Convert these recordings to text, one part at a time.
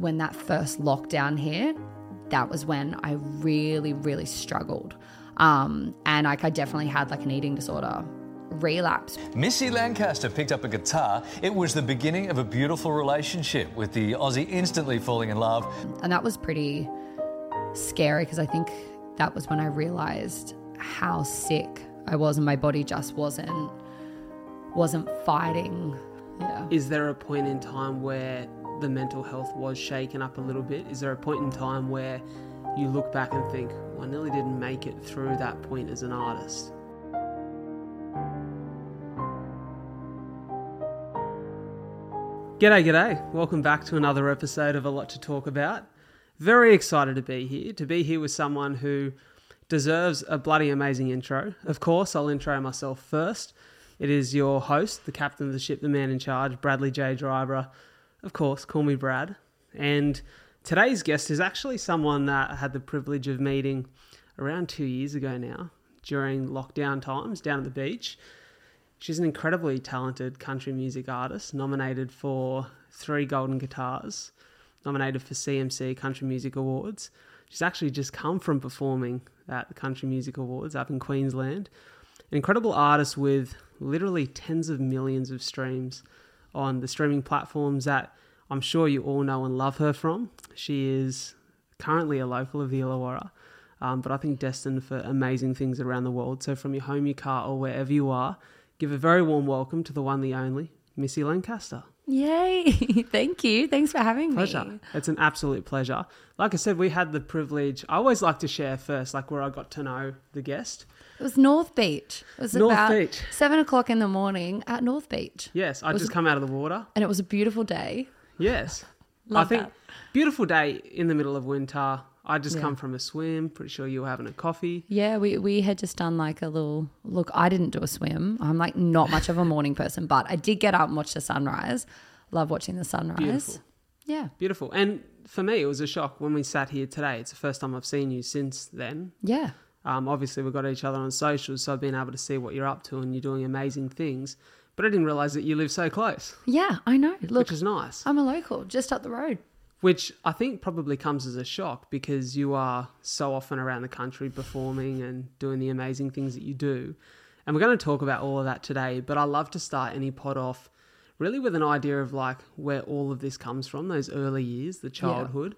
when that first lockdown hit, that was when I really, really struggled. Um, and like I definitely had like an eating disorder relapse. Missy Lancaster picked up a guitar. It was the beginning of a beautiful relationship with the Aussie instantly falling in love. And that was pretty scary because I think that was when I realized how sick I was and my body just wasn't wasn't fighting. Yeah. Is there a point in time where the mental health was shaken up a little bit? Is there a point in time where you look back and think, well, I nearly didn't make it through that point as an artist? G'day, g'day. Welcome back to another episode of A Lot to Talk About. Very excited to be here, to be here with someone who deserves a bloody amazing intro. Of course, I'll intro myself first. It is your host, the captain of the ship, the man in charge, Bradley J. Dryburgh. Of course, call me Brad. And today's guest is actually someone that I had the privilege of meeting around two years ago now during lockdown times down at the beach. She's an incredibly talented country music artist, nominated for three Golden Guitars, nominated for CMC Country Music Awards. She's actually just come from performing at the Country Music Awards up in Queensland. An incredible artist with literally tens of millions of streams on the streaming platforms that I'm sure you all know and love her from. She is currently a local of the Illawarra, um, but I think destined for amazing things around the world. So, from your home, your car, or wherever you are, give a very warm welcome to the one, the only, Missy Lancaster. Yay! Thank you. Thanks for having me. Pleasure. me. It's an absolute pleasure. Like I said, we had the privilege. I always like to share first, like where I got to know the guest. It was North Beach. It was North about Beach. seven o'clock in the morning at North Beach, Yes, I just come out of the water. and it was a beautiful day. Yes. Love I think that. beautiful day in the middle of winter. I just Yeah. come from a swim. Pretty sure you were having a coffee. Yeah, we we had just done like a little look. I didn't do a swim. I'm like not much of a morning person, but I did get up and watch the sunrise. Love watching the sunrise. Beautiful. Yeah, Beautiful. And for me, it was a shock when we sat here today. It's the first time I've seen you since then. yeah, Um, obviously, we've got each other on socials, so I've been able to see what you're up to and you're doing amazing things. But I didn't realize that you live so close, yeah. I know. Look, which is nice. I'm a local, just up the road. Which I think probably comes as a shock because you are so often around the country performing and doing the amazing things that you do. And we're going to talk about all of that today, but I love to start any pod off really with an idea of like where all of this comes from, those early years, the childhood.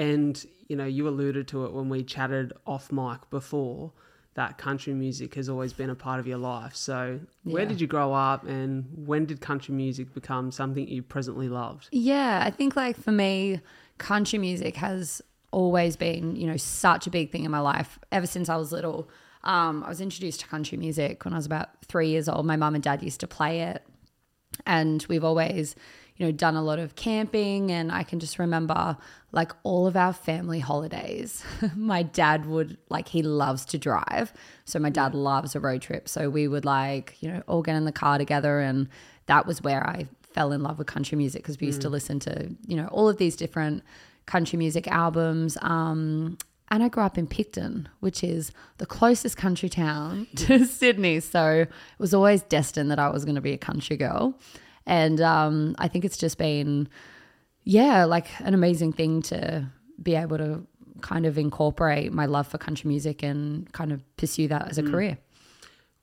And, you know, you alluded to it when we chatted off mic before that country music has always been a part of your life. So, where Yeah. did you grow up and when did country music become something you presently loved? Yeah, I think like for me, country music has always been, you know, such a big thing in my life ever since I was little. Um, I was introduced to country music when I was about three years old. My mum and dad used to play it, and we've always, you know, done a lot of camping. And I can just remember like all of our family holidays. my dad would like he loves to drive, so my dad loves a road trip. So we would like, you know, all get in the car together, and that was where I fell in love with country music because we used to listen to, you know, all of these different country music albums. Um, and I grew up in Picton, which is the closest country town to Sydney. So it was always destined that I was going to be a country girl. And um, I think it's just been, yeah, like an amazing thing to be able to kind of incorporate my love for country music and kind of pursue that as a career.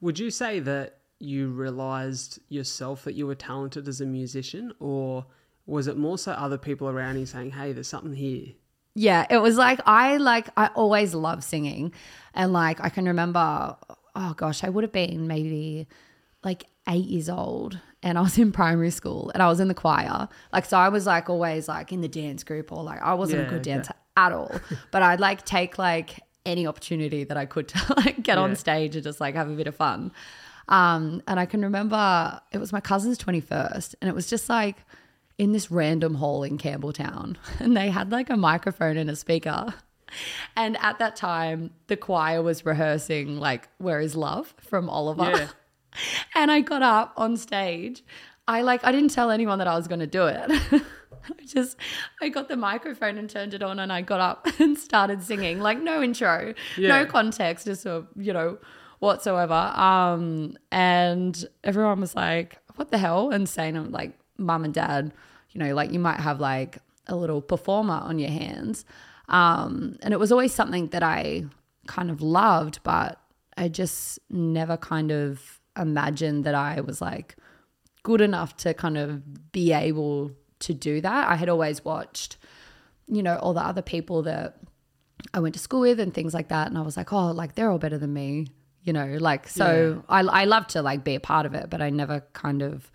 Would you say that you realized yourself that you were talented as a musician, or was it more so other people around you saying, "Hey, there's something here"? Yeah, it was like I like I always love singing, and like I can remember, oh gosh, I would have been maybe like eight years old, and I was in primary school, and I was in the choir. Like so, I was like always like in the dance group, or like I wasn't Yeah, a good dancer at all, but I'd like take like any opportunity that I could to like get Yeah. on stage and just like have a bit of fun. Um, and I can remember it was my cousin's 21st, and it was just like in this random hall in Campbelltown, and they had like a microphone and a speaker. And at that time, the choir was rehearsing like "Where Is Love" from Oliver. And I got up on stage. I like I didn't tell anyone that I was going to do it. I just I got the microphone and turned it on, and I got up and started singing. Like no intro, Yeah. no context, just a you know whatsoever. Um, and everyone was like, "What the hell?" And saying, "I'm like, mum and dad, you know, like you might have like a little performer on your hands. Um, and it was always something that I kind of loved, but I just never kind of imagined that I was like good enough to kind of be able to do that. I had always watched, you know, all the other people that I went to school with and things like that. And I was like, oh, like they're all better than me, you know, like, so I, I love to like be a part of it, but I never kind of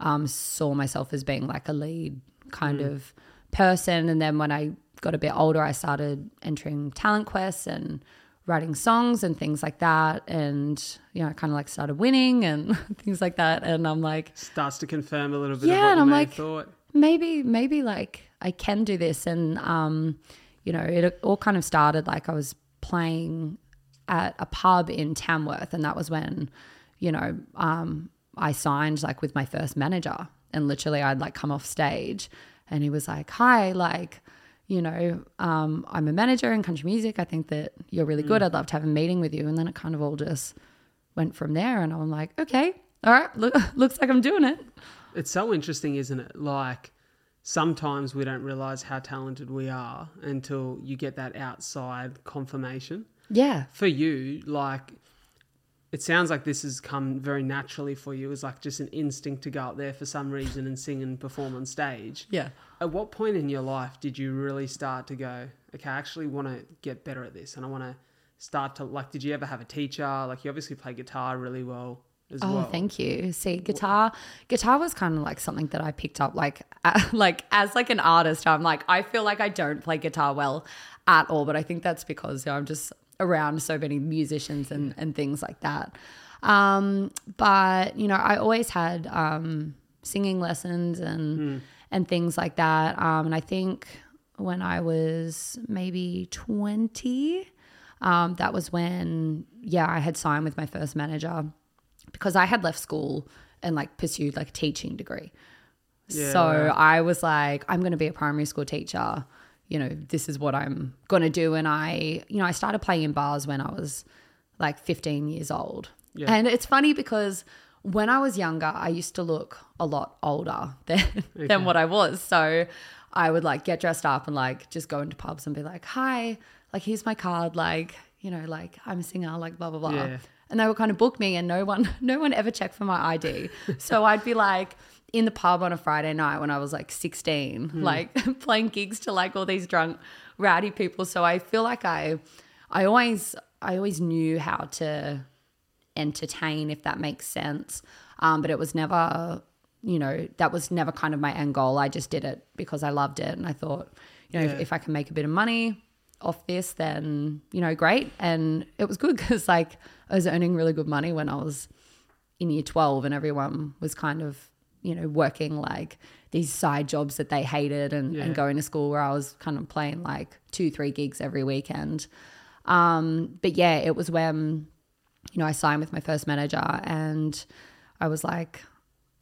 um, saw myself as being like a lead kind of person. And then when I got a bit older, I started entering talent quests and writing songs and things like that. And, you know, I kind of like started winning and things like that. And I'm like, Starts to confirm a little bit Yeah, of what and I'm like- thought. maybe maybe like I can do this and um you know it all kind of started like I was playing at a pub in Tamworth and that was when you know um I signed like with my first manager and literally I'd like come off stage and he was like hi like you know um I'm a manager in country music. I think that you're really good. I'd love to have a meeting with you. And then it kind of all just went from there. And I'm like okay all right look, looks like I'm doing it. It's so interesting, isn't it? Like sometimes we don't realize how talented we are until you get that outside confirmation. yeah. For you, like it sounds like this has come very naturally for you. It's like just an instinct to go out there for some reason and sing and perform on stage. yeah At what point in your life did you really start to go, okay, I actually want to get better at this and I want to start to like did you ever have a teacher? Like you obviously play guitar really well as Oh, well. thank you. See, guitar, guitar was kind of like something that I picked up, like, uh, like as like an artist. I'm like, I feel like I don't play guitar well at all, but I think that's because you know, I'm just around so many musicians and and things like that. Um, but you know, I always had um, singing lessons and and things like that. Um, and I think when I was maybe twenty, um, that was when yeah, I had signed with my first manager because I had left school and like pursued like a teaching degree. Yeah, so. I was like, I'm going to be a primary school teacher. You know, this is what I'm going to do. And I, you know, I started playing in bars when I was like 15 years old. Yeah. And it's funny because when I was younger, I used to look a lot older than, than what I was. So I would like get dressed up and like just go into pubs and be like, hi, like, here's my card. Like, you know, like I'm a singer, like blah, blah, blah Yeah. and they would kind of book me and no one no one ever checked for my id so i'd be like in the pub on a friday night when i was like 16 like playing gigs to like all these drunk rowdy people. So i feel like i i always i always knew how to entertain if that makes sense. Um, but it was never you know that was never kind of my end goal. I just did it because i loved it. And i thought you know Yeah. if, if i can make a bit of money off this then you know great. And it was good because like i was earning really good money when i was in year 12 and everyone was kind of you know working like these side jobs that they hated and, Yeah. and going to school where i was kind of playing like two three gigs every weekend um, but yeah it was when you know i signed with my first manager and i was like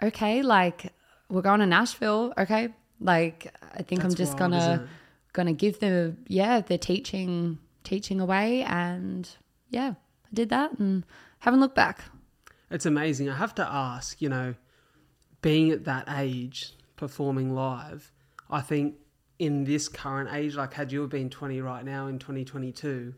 okay like we're going to nashville okay like i think i'm just wild, gonna gonna give the yeah the teaching teaching away and yeah i did that and haven't looked back It's amazing. I have to ask, you know, being at that age, performing live, I think in this current age, like had you been 20 right now in 2022,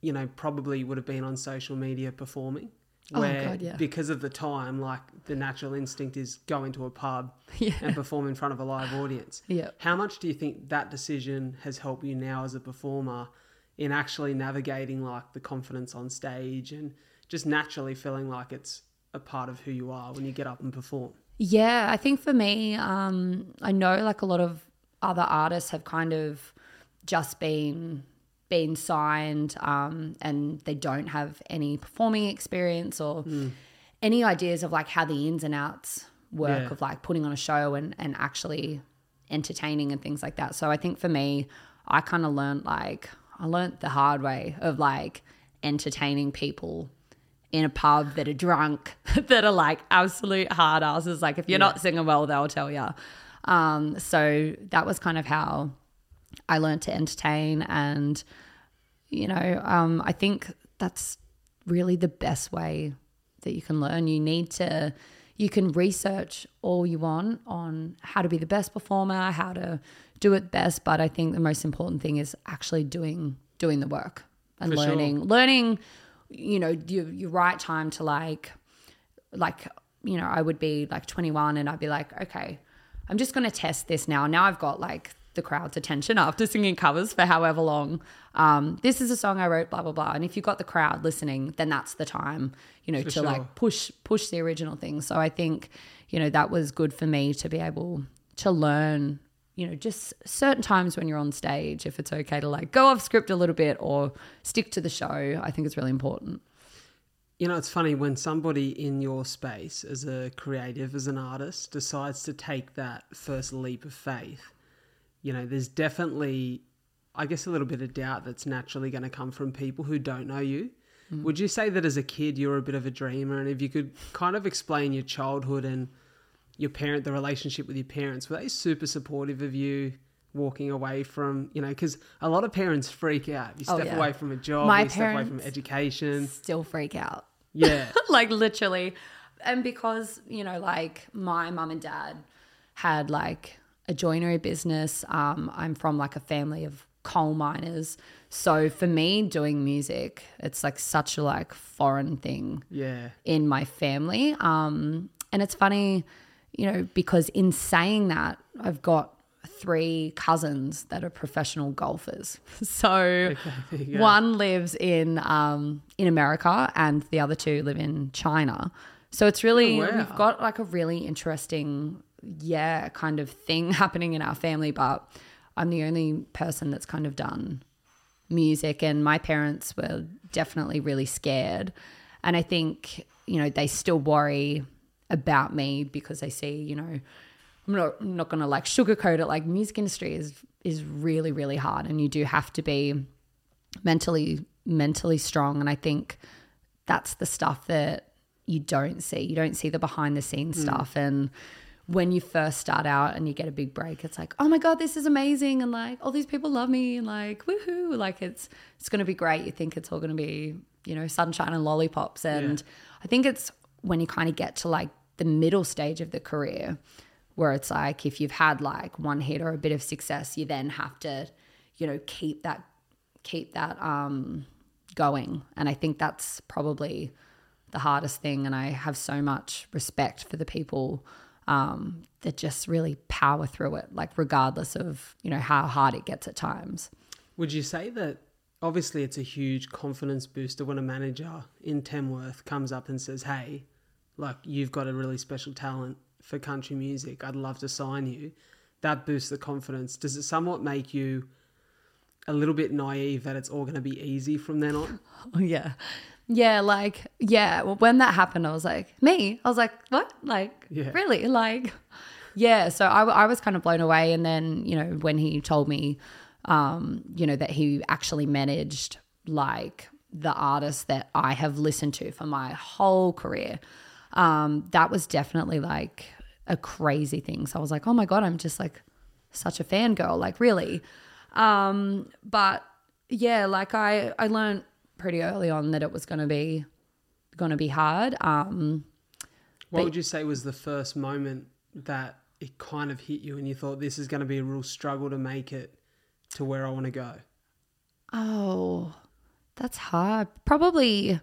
you know, probably would have been on social media performing. Oh, God, yeah. because of the time, like the natural instinct is go into a pub Yeah. and perform in front of a live audience. Yeah. How much do you think that decision has helped you now as a performer in actually navigating like the confidence on stage and just naturally feeling like it's a part of who you are when you get up and perform? Yeah, I think for me, um, I know like a lot of other artists have kind of just been been signed um, and they don't have any performing experience or any ideas of like how the ins and outs work Yeah. of like putting on a show and, and actually entertaining and things like that. So I think for me, I kind of learned like I learned the hard way of like entertaining people in a pub that are drunk, that are like absolute hard asses. Like if you're not singing well, they'll tell you. Um, so that was kind of how I learned to entertain, and you know, um, I think that's really the best way that you can learn. You need to you can research all you want on how to be the best performer, how to do it best, but I think the most important thing is actually doing doing the work and For sure. learning. You know, your your right time to like like you know, I would be like 21 and I'd be like, okay, I'm just going to test this now. Now I've got like the crowd's attention after singing covers for however long. Um, this is a song I wrote, blah blah blah. And if you've got the crowd listening, then that's the time, you know, For to sure. like push push the original thing. So I think, you know, that was good for me to be able to learn. You know, just certain times when you're on stage, if it's okay to like go off script a little bit or stick to the show, I think it's really important. You know, it's funny when somebody in your space, as a creative, as an artist, decides to take that first leap of faith. You know, there's definitely, I guess, a little bit of doubt that's naturally going to come from people who don't know you. Mm. Would you say that as a kid you were a bit of a dreamer? And if you could kind of explain your childhood and your parent, the relationship with your parents, were they super supportive of you walking away from, you know, because a lot of parents freak out. You Oh, step yeah. away from a job, My you step away from education. Still freak out. Yeah. like literally and because you know like my mum and dad had like a joinery business um i'm from like a family of coal miners so for me doing music it's like such a like foreign thing Yeah. in my family um and it's funny you know because in saying that i've got three cousins that are professional golfers. So you one lives in um in america and the other two live in china. So it's really Oh, wow. we've got like a really interesting yeah kind of thing happening in our family but i'm the only person that's kind of done music and my parents were definitely really scared. And i think you know they still worry about me because they see you know i'm not I'm not going to like sugarcoat it. Like music industry is is really really hard and you do have to be mentally mentally strong. And i think that's the stuff that you don't see. You don't see the behind the scenes mm. stuff. And when you first start out and you get a big break it's like oh my god this is amazing. And like all these people love me. And like woohoo. Like it's it's going to be great. You think it's all going to be you know sunshine and lollipops. And i think it's when you kind of get to like the middle stage of the career where it's like if you've had like one hit or a bit of success you then have to you know keep that keep that um going. And i think that's probably the hardest thing and i have so much respect for the people um, that just really power through it like regardless of you know how hard it gets at times. Would you say that obviously it's a huge confidence booster when a manager in Tamworth comes up and says, Hey, like you've got a really special talent for country music. I'd love to sign you. That boosts the confidence. Does it somewhat make you a little bit naive that it's all going to be easy from then on? Oh yeah. Yeah, like yeah, well, when that happened I was like, "Me?" I was like, "What?" Like, Yeah. really? Like yeah, so I, I was kind of blown away and then, you know, when he told me um, you know, that he actually managed like the artists that I have listened to for my whole career. Um, that was definitely like a crazy thing. So I was like, "Oh my god, I'm just like such a fangirl, like really." Um, but yeah, like I I learned pretty early on that it was going to be going to be hard. Um, What But- would you say was the first moment that it kind of hit you and you thought this is going to be a real struggle to make it to where I want to go? oh, that's hard. Probably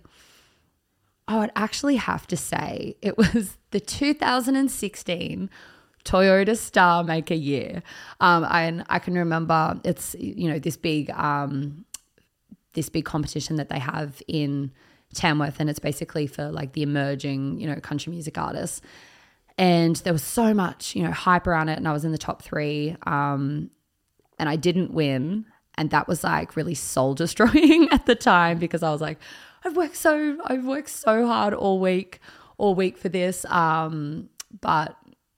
I would actually have to say it was the 2016 Toyota Star Maker year. Um, and I can remember it's you know this big um, this big competition that they have in Tamworth, and it's basically for like the emerging you know country music artists. And there was so much you know hype around it, and I was in the top three, um, and I didn't win, and that was like really soul destroying at the time because I was like, I've worked so I've worked so hard all week, all week for this, um, but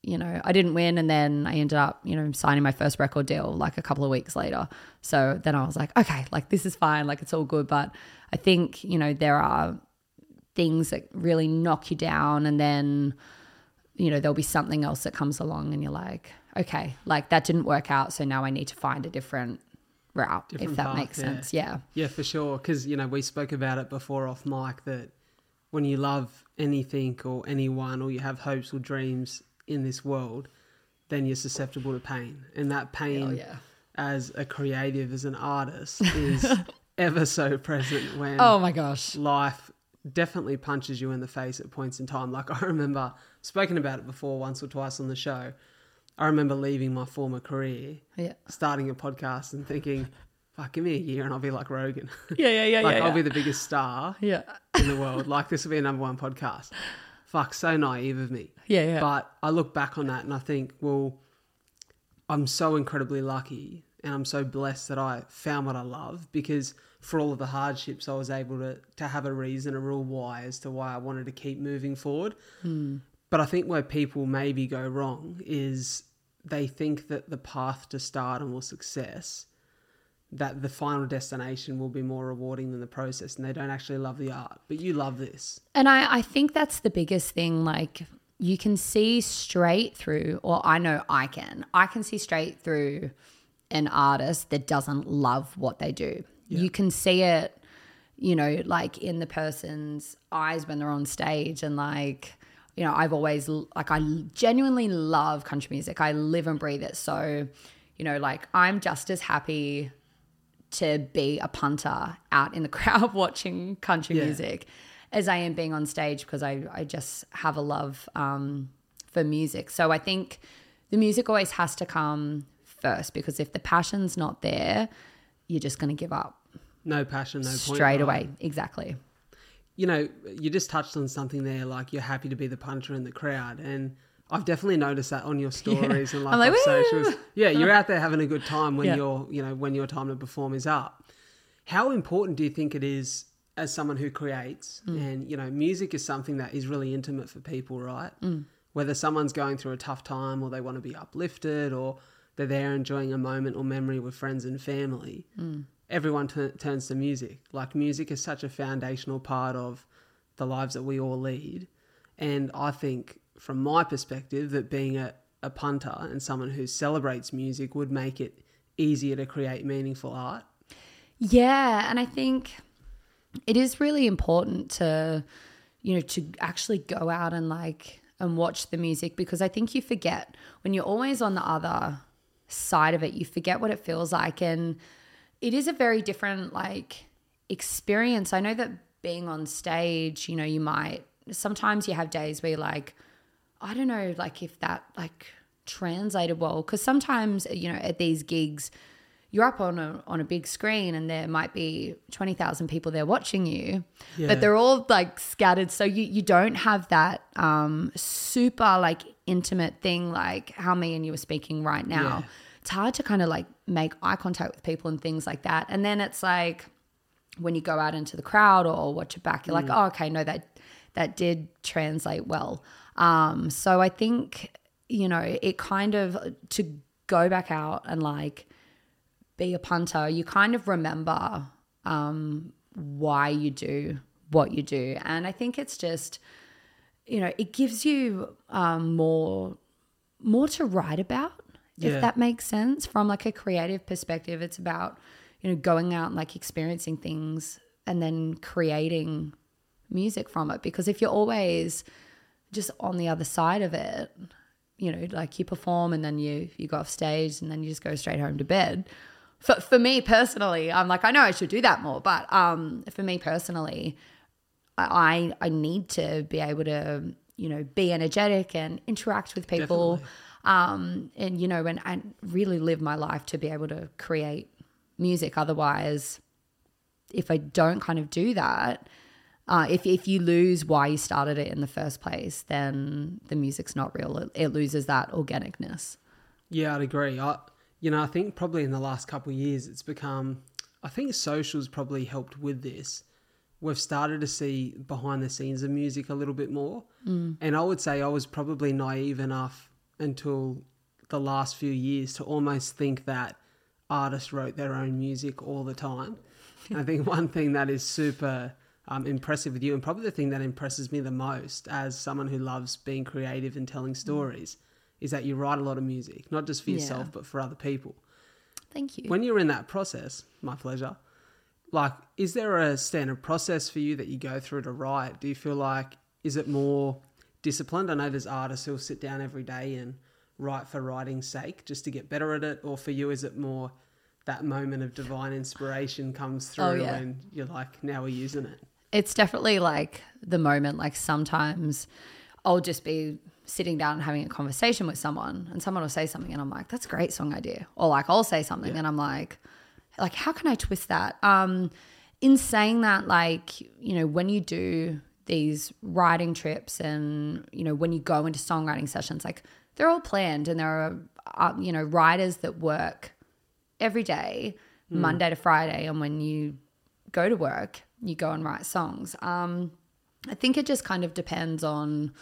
you know, I didn't win. And then I ended up, you know, signing my first record deal like a couple of weeks later. So then I was like, okay, like this is fine. Like it's all good. But I think, you know, there are things that really knock you down. And then, you know, there'll be something else that comes along and you're like, okay, like that didn't work out. So now I need to find a different route, Different if that path, makes yeah. sense. Yeah. Yeah, for sure. Because, you know, we spoke about it before off mic that when you love anything or anyone or you have hopes or dreams in this world, then you're susceptible to pain. And that pain yeah. as a creative, as an artist, is ever so present when Oh my gosh. life definitely punches you in the face at points in time. Like I remember spoken about it before once or twice on the show. I remember leaving my former career, Yeah. starting a podcast and thinking, fuck, give me a year and I'll be like Rogan. Yeah, yeah, yeah, like yeah. I'll yeah. be the biggest star yeah. in the world. Like this will be a number one podcast. Fuck, so naive of me. Yeah, yeah. But I look back on that and I think, well, I'm so incredibly lucky and I'm so blessed that I found what I love because for all of the hardships, I was able to, to have a reason, a real why as to why I wanted to keep moving forward. Hmm. But I think where people maybe go wrong is they think that the path to stardom or success, that the final destination will be more rewarding than the process, and they don't actually love the art. But you love this. And I, I think that's the biggest thing. Like, you can see straight through, or I know I can, I can see straight through an artist that doesn't love what they do. You can see it, you know, like in the person's eyes when they're on stage. And like, you know, I've always, like, I genuinely love country music. I live and breathe it. So, you know, like, I'm just as happy to be a punter out in the crowd watching country Yeah. music as I am being on stage because I, I just have a love um, for music. So I think the music always has to come first because if the passion's not there, you're just going to give up No passion, no point. straight right? away. Exactly. You know, you just touched on something there, like you're happy to be the puncher in the crowd, and I've definitely noticed that on your stories and like, I'm like, socials. Yeah, you're out there having a good time when Yeah. you're, you know, when your time to perform is up. How important do you think it is as someone who creates, Mm. and you know, music is something that is really intimate for people, right? Mm. Whether someone's going through a tough time or they want to be uplifted or they're there enjoying a moment or memory with friends and family Mm. Everyone tu- turns to music. Like music is such a foundational part of the lives that we all lead. And I think, from my perspective, that being a, a punter and someone who celebrates music would make it easier to create meaningful art. Yeah, and I think it is really important to you know to actually go out and like and watch the music because I think you forget when you're always on the other side of it, you forget what it feels like and it is a very different like experience. I know that being on stage, you know, you might sometimes you have days where you're like I don't know, like if that like translated well, because sometimes you know at these gigs, you're up on a on a big screen and there might be twenty thousand people there watching you, Yeah. but they're all like scattered, so you you don't have that um super like intimate thing like how me and you are speaking right now. Yeah. It's hard to kind of like make eye contact with people and things like that, and then it's like when you go out into the crowd or watch it back, you're like, oh, okay, no, that that did translate well. Um, so I think you know it kind of to go back out and like be a punter, you kind of remember um, why you do what you do, and I think it's just you know it gives you um, more more to write about Yeah. if that makes sense from like a creative perspective it's about you know going out and like experiencing things and then creating music from it. Because if you're always just on the other side of it you know like you perform and then you you go off stage and then you just go straight home to bed. For, for me personally i'm like i know i should do that more but um for me personally I I need to be able to you know be energetic and interact with people, um, and you know and and really live my life to be able to create music. Otherwise, if I don't kind of do that, uh, if if you lose why you started it in the first place, then the music's not real. It, it loses that organicness. Yeah, I'd agree. I, you know, I think probably in the last couple of years, it's become. I think socials probably helped with this. We've started to see behind the scenes of music a little bit more, mm. and I would say I was probably naive enough until the last few years to almost think that artists wrote their own music all the time. I think one thing that is super um, impressive with you, and probably the thing that impresses me the most as someone who loves being creative and telling stories, is that you write a lot of music, not just for Yeah. yourself, but for other people. Thank you. When you're in that process, my pleasure, like is there a standard process for you that you go through to write? Do you feel like is it more disciplined? I know there's artists who'll sit down every day and write for writing's sake just to get better at it, or for you is it more that moment of divine inspiration comes through Oh, yeah. and you're like, now we're using it. It's definitely like the moment. Like sometimes I'll just be sitting down and having a conversation with someone, and someone will say something, and I'm like, "That's a great song idea," or like I'll say something, and I'm like, "Like how can I twist that?" Um, in saying that, like you know, when you do these writing trips, and you know, when you go into songwriting sessions, like they're all planned, and there are uh, you know writers that work every day, Monday to Friday, and when you go to work, you go and write songs. Um, I think it just kind of depends on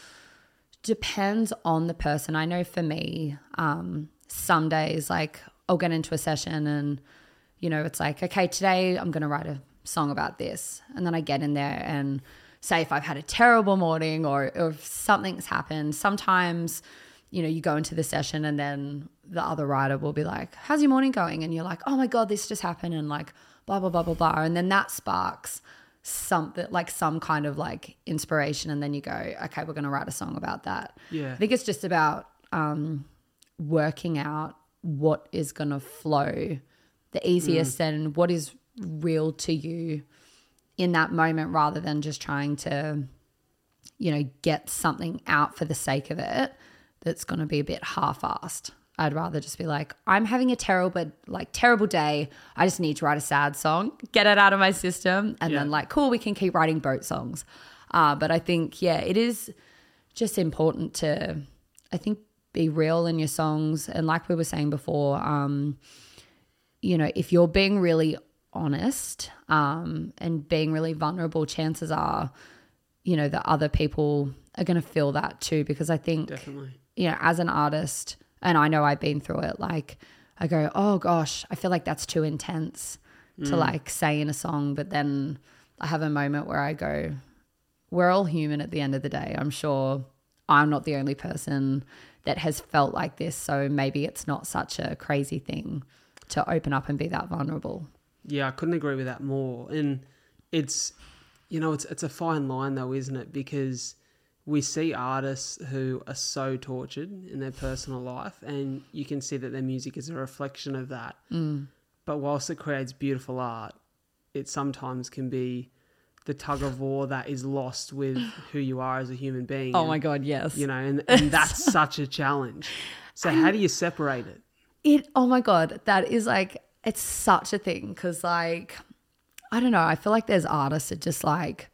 depends on the person. I know for me, um, some days like I'll get into a session and you know it's like okay today I'm going to write a song about this, and then I get in there and say if I've had a terrible morning or, or if something's happened. Sometimes you know, you go into the session and then the other writer will be like, How's your morning going? And you're like, Oh my God, this just happened. And like, blah, blah, blah, blah, blah. And then that sparks something like some kind of like inspiration. And then you go, Okay, we're going to write a song about that. Yeah. I think it's just about um, working out what is going to flow the easiest and what is real to you in that moment rather than just trying to, you know, get something out for the sake of it that's going to be a bit half-assed. I'd rather just be like, I'm having a terrible, like terrible day. I just need to write a sad song, get it out of my system, and then like, cool, we can keep writing boat songs. Uh, but I think, yeah, it is just important to, I think, be real in your songs. And like we were saying before, um, you know, if you're being really honest um, and being really vulnerable, chances are, you know, that other people are going to feel that too. Because I think, Definitely. you know, as an artist, and I know I've been through it, like, I go, oh gosh, I feel like that's too intense to like say in a song. But then I have a moment where I go, we're all human at the end of the day. I'm sure I'm not the only person that has felt like this. So maybe it's not such a crazy thing to open up and be that vulnerable. Yeah, I couldn't agree with that more. And it's, you know, it's it's a fine line though, isn't it? Because we see artists who are so tortured in their personal life, and you can see that their music is a reflection of that. Mm. But whilst it creates beautiful art, it sometimes can be the tug of war that is lost with who you are as a human being. And, my God, yes. You know, and, and that's such a challenge. So how do you separate it? It, oh my God, that is like, it's such a thing because, like, I don't know, I feel like there's artists that just like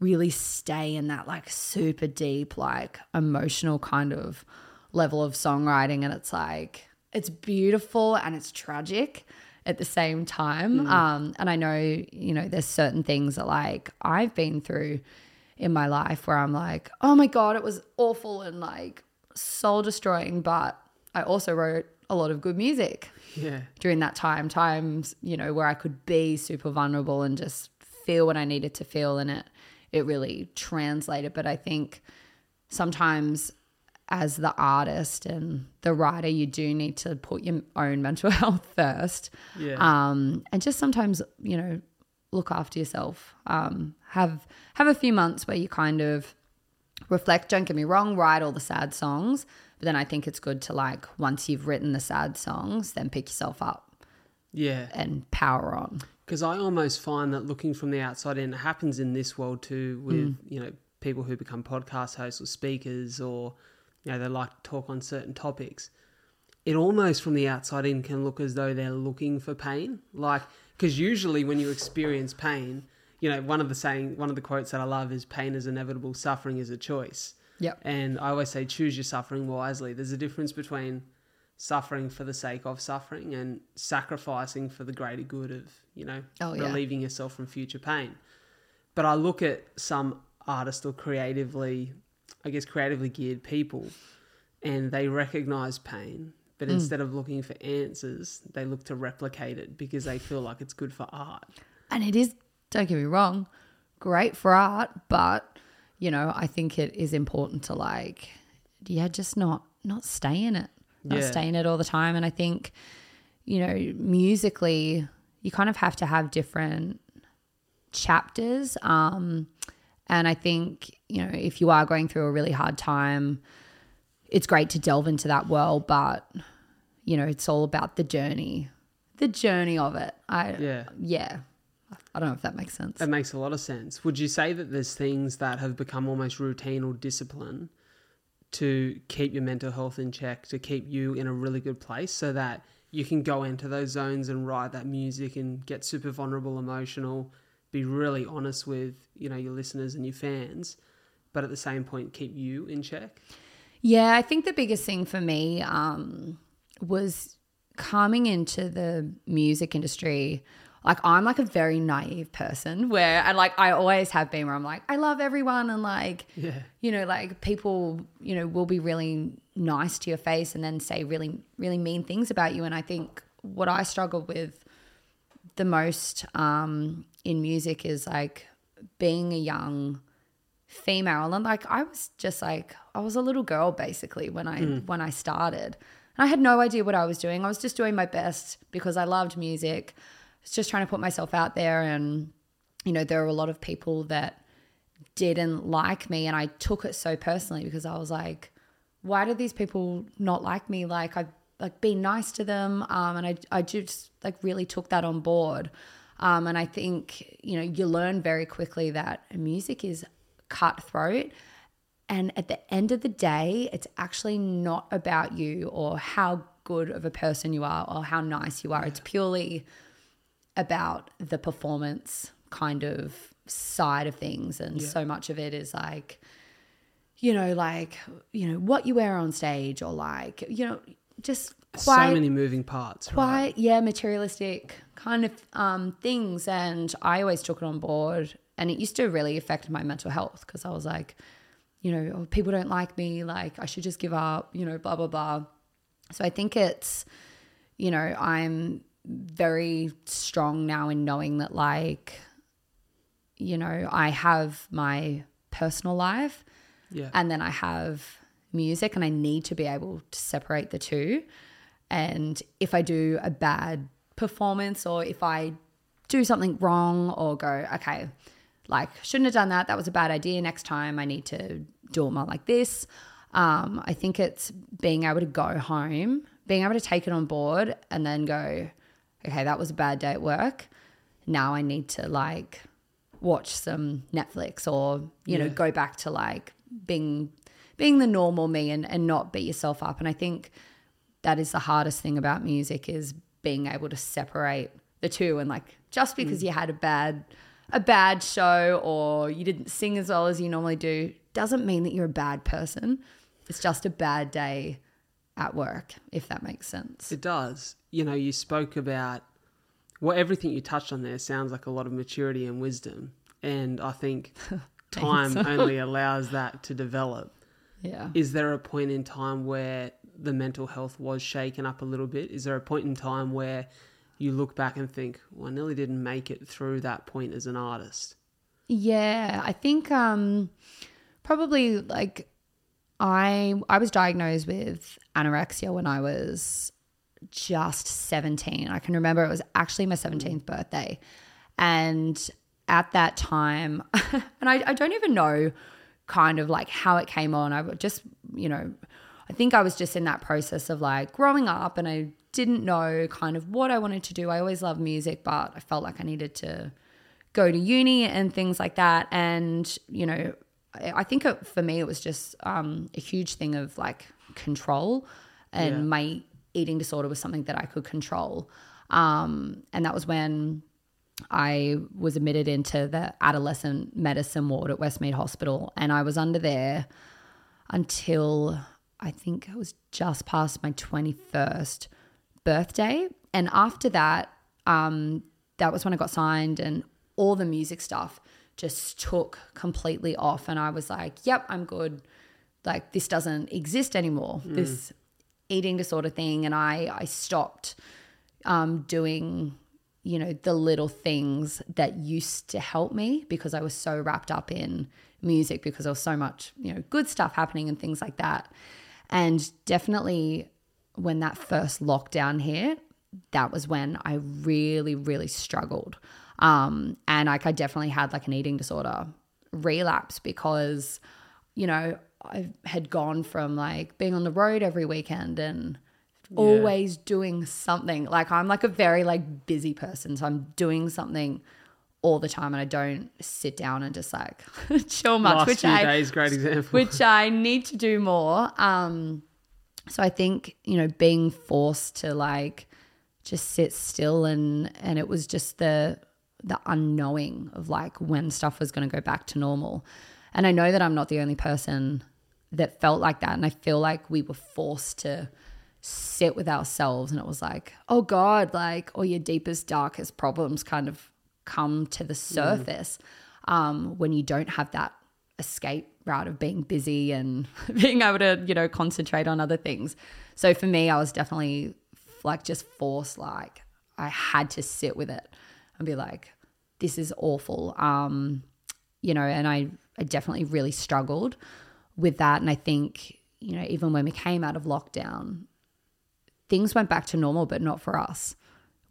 really stay in that like super deep, like emotional kind of level of songwriting. And it's like, it's beautiful and it's tragic at the same time. Um, and I know, you know, there's certain things that like I've been through in my life where I'm like, oh my God, it was awful and like soul destroying. But I also wrote a lot of good music Yeah. during that time times you know where i could be super vulnerable and just feel what i needed to feel and it it really translated but i think sometimes as the artist and the writer you do need to put your own mental health first Yeah. um and just sometimes you know look after yourself um have have a few months where you kind of reflect don't get me wrong write all the sad songs but then i think it's good to like once you've written the sad songs then pick yourself up Yeah. and power on Because I almost find that looking from the outside in, it happens in this world too with, mm. you know, people who become podcast hosts or speakers or, you know, they like to talk on certain topics. It almost from the outside in can look as though they're looking for pain. Like, because usually when you experience pain, you know, one of the saying, one of the quotes that I love is pain is inevitable, suffering is a choice. Yep. And I always say, choose your suffering wisely. There's a difference between suffering for the sake of suffering and sacrificing for the greater good of, you know, Oh, yeah. relieving yourself from future pain. But I look at some artists or creatively, I guess, creatively geared people, and they recognize pain. But Hmm. instead of looking for answers, they look to replicate it because they feel like it's good for art. and it is don't get me wrong great for art but you know i think it is important to like yeah just not not stay in it not Yeah. stay in it all the time and i think you know musically you kind of have to have different chapters. Um, and I think, you know, if you are going through a really hard time, it's great to delve into that world, but, you know, it's all about the journey, the journey of it. I, Yeah. yeah. I don't know if that makes sense. That makes a lot of sense. Would you say that there's things that have become almost routine or discipline to keep your mental health in check, to keep you in a really good place so that you can go into those zones and write that music and get super vulnerable, emotional, be really honest with, you know, your listeners and your fans, but at the same point keep you in check? Yeah, I think the biggest thing for me um, was coming into the music industry. Like I'm like a very naive person where and like I always have been where I'm like I love everyone and like Yeah. you know like people you know will be really nice to your face and then say really really mean things about you and I think what I struggle with the most um, in music is like being a young female and like I was just like I was a little girl basically when I when I started. And I had no idea what I was doing. I was just doing my best because I loved music. Just trying to put myself out there and you know there were a lot of people that didn't like me and I took it so personally because I was like why do these people not like me? Like I've like been nice to them um, and I, I just like really took that on board. Um, and I think you know you learn very quickly that music is cutthroat. And at the end of the day it's actually not about you or how good of a person you are or how nice you are. It's purely about the performance kind of side of things and so much of it is like you know like you know what you wear on stage or like you know just quite so many moving parts, right? quite yeah materialistic kind of um, things and i always took it on board and it used to really affect my mental health because i was like you know oh, people don't like me like i should just give up you know blah blah blah so i think it's you know i'm very strong now in knowing that like you know i have my personal life Yeah. and then I have music, and I need to be able to separate the two. And if I do a bad performance, or if I do something wrong, or go, okay, like shouldn't have done that, that was a bad idea. Next time, I need to do it more like this. Um, I think it's being able to go home, being able to take it on board, and then go, okay, that was a bad day at work. Now I need to like watch some Netflix or you know go back to like being being the normal me and, and not beat yourself up. And I think that is the hardest thing about music is being able to separate the two. And like just mm. because you had a bad a bad show or you didn't sing as well as you normally do doesn't mean that you're a bad person. It's just a bad day at work if that makes sense. It does. You know, you spoke about well, everything you touched on there sounds like a lot of maturity and wisdom. And I think time only allows that to develop. yeah Is there a point in time where the mental health was shaken up a little bit? Is there a point in time where you look back and think, well, I nearly didn't make it through that point as an artist? Yeah, I think um probably like I I was diagnosed with anorexia when I was just 17. I can remember it was actually my 17th birthday. And at that time, and I, I don't even know kind of like how it came on. I just, you know, I think I was just in that process of like growing up and I didn't know kind of what I wanted to do. I always loved music, but I felt like I needed to go to uni and things like that. And, you know, I I think it, for me, it was just um, a huge thing of like control. And Yeah. my eating disorder was something that I could control. Um, and that was when I was admitted into the adolescent medicine ward at Westmead Hospital. And I was under there until I think it was just past my 21st birthday. And after that, um, that was when I got signed and all the music stuff just took completely off. And I was like, yep, I'm good. Like, this doesn't exist anymore, this eating disorder thing. And I, I stopped um, doing, you know, the little things that used to help me because I was so wrapped up in music because there was so much, you know, good stuff happening and things like that. And definitely when that first lockdown hit, that was when I really, really struggled. Um, and like I definitely had like an eating disorder relapse because, you know, I had gone from like being on the road every weekend and always doing something. Like I'm like a very like busy person, so I'm doing something all the time and I don't sit down and just like chill much, Last which few I days, great example. which I need to do more. Um, so I think you know being forced to like just sit still and and it was just the the unknowing of like when stuff was going to go back to normal. And I know that I'm not the only person that felt like that, and I feel like we were forced to sit with ourselves and it was like oh god like all your deepest darkest problems kind of come to the surface um, when you don't have that escape route of being busy and being able to you know concentrate on other things. So for me i was definitely like just forced like i had to sit with it and be like this is awful um you know and i i definitely really struggled with that. And i think you know even when we came out of lockdown things went back to normal but not for us.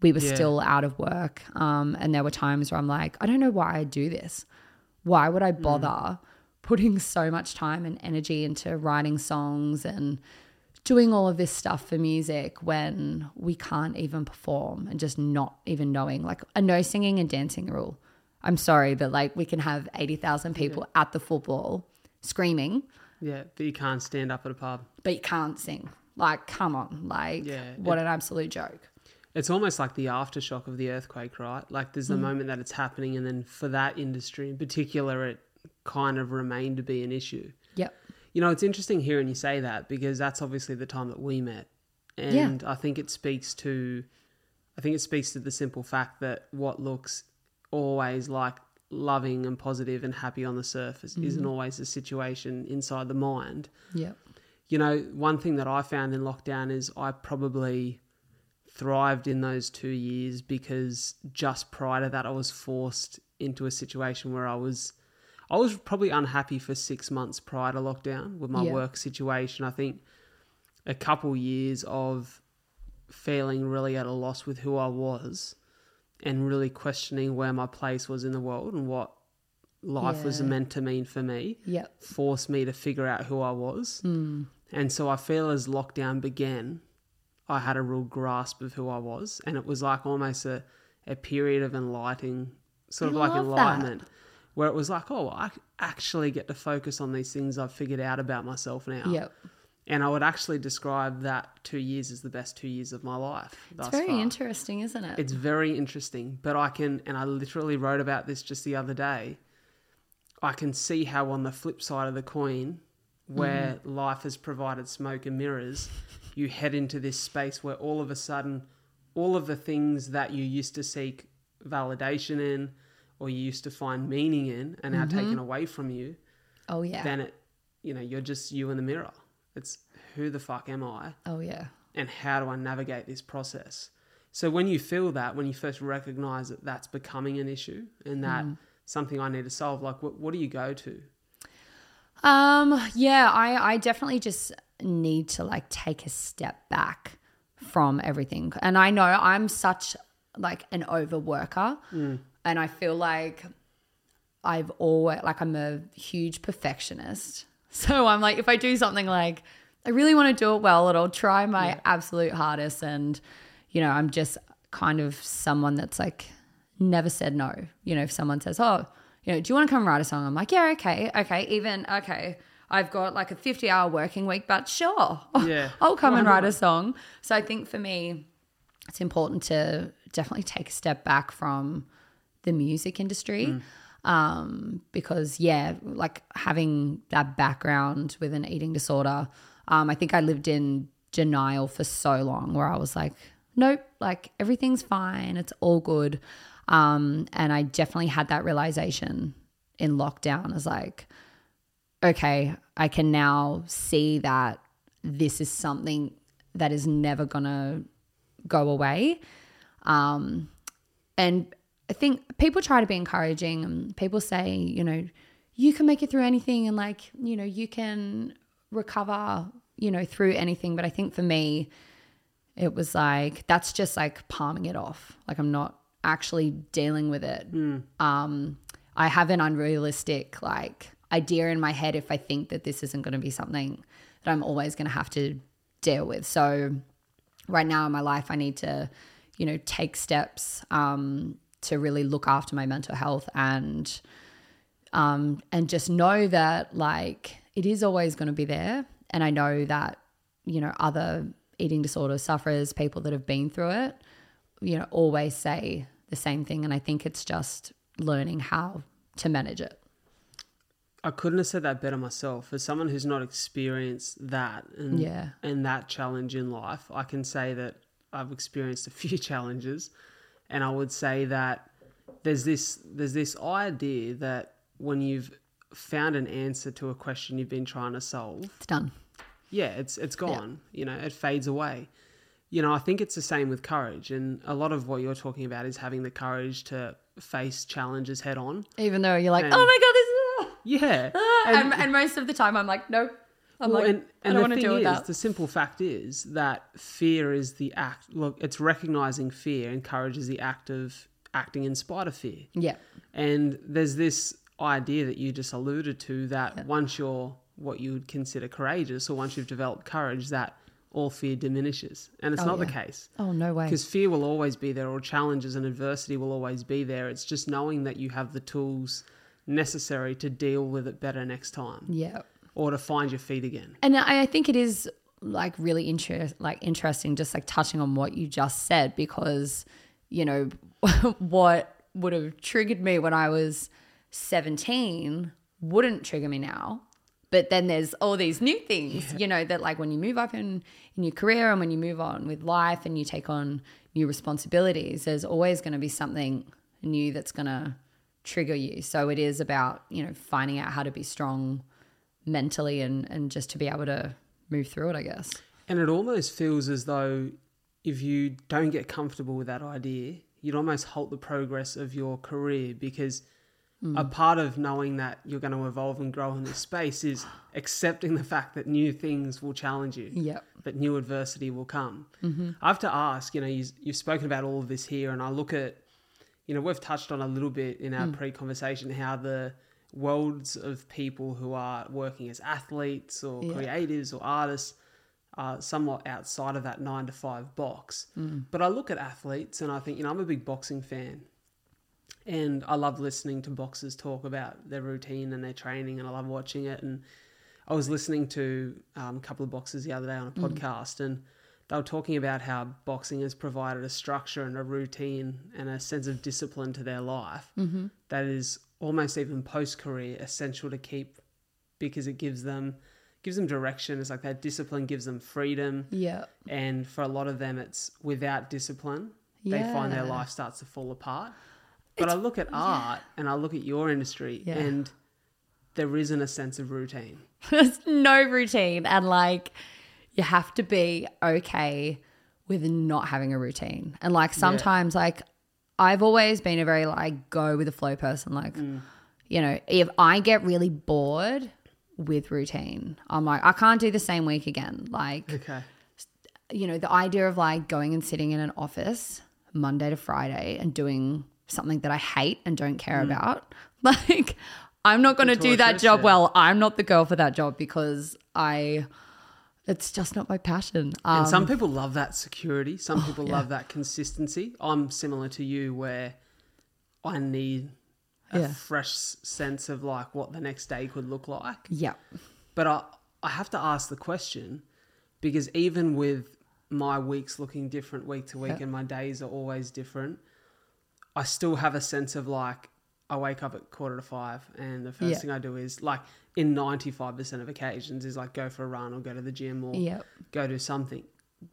We were Yeah. still out of work. Um and there were times where i'm like i don't know why i do this. Why would I bother putting so much time and energy into writing songs and doing all of this stuff for music when we can't even perform and just not even knowing? Like a no singing and dancing rule. I'm sorry, but like we can have 80,000 people at the football screaming, yeah, but you can't stand up at a pub. but you can't sing. Like, come on. Like, Yeah, what an absolute joke. It's almost like the aftershock of the earthquake, right? Like there's the mm. moment that it's happening, and then for that industry in particular, it kind of remained to be an issue. Yep. You know, it's interesting hearing you say that because that's obviously the time that we met. And I think it speaks to I think it speaks to the simple fact that what looks always like loving and positive and happy on the surface isn't mm. always the situation inside the mind. Yeah. You know, one thing that I found in lockdown is I probably thrived in those two years because just prior to that I was forced into a situation where I was I was probably unhappy for six months prior to lockdown with my Yeah. work situation. I think a couple years of feeling really at a loss with who I was and really questioning where my place was in the world and what life was meant to mean for me Yep. forced me to figure out who I was. Hmm. And so I feel as lockdown began, I had a real grasp of who I was. And it was like almost a, a period of enlightening, sort of I like love that. enlightenment, where it was like, oh, I actually get to focus on these things I've figured out about myself now. Yep. And I would actually describe that two years as the best two years of my life. It's very far. interesting, isn't it? It's very interesting, but I can, and I literally wrote about this just the other day. I can see how on the flip side of the coin, mm. where life has provided smoke and mirrors, you head into this space where all of a sudden, all of the things that you used to seek validation in, or you used to find meaning in, are now mm-hmm. taken away from you. oh, yeah. Then it, you know, you're just you in the mirror. It's who the fuck am I? oh, yeah. and how do I navigate this process? So when you feel that, when you first recognize that that's becoming an issue and that something I need to solve, like what, what do you go to? Um, yeah, I, I definitely just need to like take a step back from everything. And I know I'm such like an overworker and I feel like I've always like I'm a huge perfectionist. So I'm like if I do something like I really want to do it well, I'll try my absolute hardest and you know, I'm just kind of someone that's like never said no. You know, if someone says, "Oh, you know, do you want to come write a song?" I'm like, "Yeah, okay. Okay, even okay. I've got like a 50-hour working week, but sure. Yeah. I'll come and write a song." So I think for me it's important to definitely take a step back from the music industry mm. Um, because yeah like having that background with an eating disorder um, i think i lived in denial for so long where i was like nope like everything's fine it's all good. Um, and i definitely had that realization in lockdown as like okay i can now see that this is something that is never gonna go away. Um, and I think people try to be encouraging and people say, you know, you can make it through anything and like, you know, you can recover, you know, through anything. But I think for me, it was like that's just like palming it off. Like I'm not actually dealing with it. Um, I have an unrealistic like idea in my head if I think that this isn't going to be something that I'm always going to have to deal with. So right now in my life, I need to, you know, take steps um, to really look after my mental health and um, and just know that like it is always going to be there. And I know that you know other eating disorder sufferers, people that have been through it, you know, always say the same thing. And I think it's just learning how to manage it. I couldn't have said that better myself. As someone who's not experienced that and Yeah. and that challenge in life, I can say that I've experienced a few challenges, and I would say that there's this there's this idea that when you've found an answer to a question you've been trying to solve, It's done. yeah, it's it's gone. You know, it fades away. You know, I think it's the same with courage, and a lot of what you're talking about is having the courage to face challenges head on. Even though you're like, And- oh my god, this is. Yeah, And, and, most of the time, I'm like, no. I'm Well, like, and, I don't want the to thing deal with is, that. the simple fact is that fear is the act. Look, it's recognizing fear, encourages the act of acting in spite of fear. yeah. And there's this idea that you just alluded to that once you're what you would consider courageous, or once you've developed courage, that all fear diminishes, and it's Oh, not the case. Oh no way. Because fear will always be there, or challenges and adversity will always be there. It's just knowing that you have the tools necessary to deal with it better next time, Yeah. Or to find your feet again. And I I think it is like really interest like interesting just like touching on what you just said because you know what would have triggered me when I was 17 wouldn't trigger me now. But then there's all these new things, you know, that like when you move up in, in your career and when you move on with life and you take on new responsibilities, there's always going to be something new that's going to trigger you. So it is about, you know, finding out how to be strong mentally and, and just to be able to move through it, I guess. And it almost feels as though if you don't get comfortable with that idea, you'd almost halt the progress of your career because hmm. a part of knowing that you're going to evolve and grow in this space is accepting the fact that new things will challenge you, Yep. that new adversity will come. Mm-hmm. I have to ask, you know, you, you've spoken about all of this here, and I look at, you know, we've touched on a little bit in our hmm. pre conversation how the worlds of people who are working as athletes or Yeah. creatives or artists are somewhat outside of that nine to five box. But I look at athletes and I think, you know, I'm a big boxing fan. And I love listening to boxers talk about their routine and their training, and I love watching it. And I was listening to um, a couple of boxers the other day on a podcast, and they were talking about how boxing has provided a structure and a routine and a sense of discipline to their life mm-hmm. that is almost even post career essential to keep because it gives them gives them direction. It's like that discipline gives them freedom, Yeah. and for a lot of them, it's without discipline they find their life starts to fall apart. But I look at art and I look at your industry, Yeah. and there isn't a sense of routine. There's no routine. And like, you have to be okay with not having a routine. And like, sometimes, like, I've always been a very like go with the flow person. Like, mm. you know, if I get really bored with routine, I'm like, I can't do the same week again. Like, Okay. you know, the idea of like going and sitting in an office Monday to Friday and doing something that I hate and don't care mm. about, like, I'm not going to do that job yeah. well. I'm not the girl for that job because I, it's just not my passion. Um, And some people love that security. Some people love that consistency. I'm similar to you where I need a Yeah. fresh sense of like what the next day could look like. yeah. But I, I have to ask the question because even with my weeks looking different week to week Yeah. and my days are always different, I still have a sense of like, I wake up at quarter to five and the first Yeah. thing I do is like in 95% of occasions is like go for a run or go to the gym or Yep. go do something.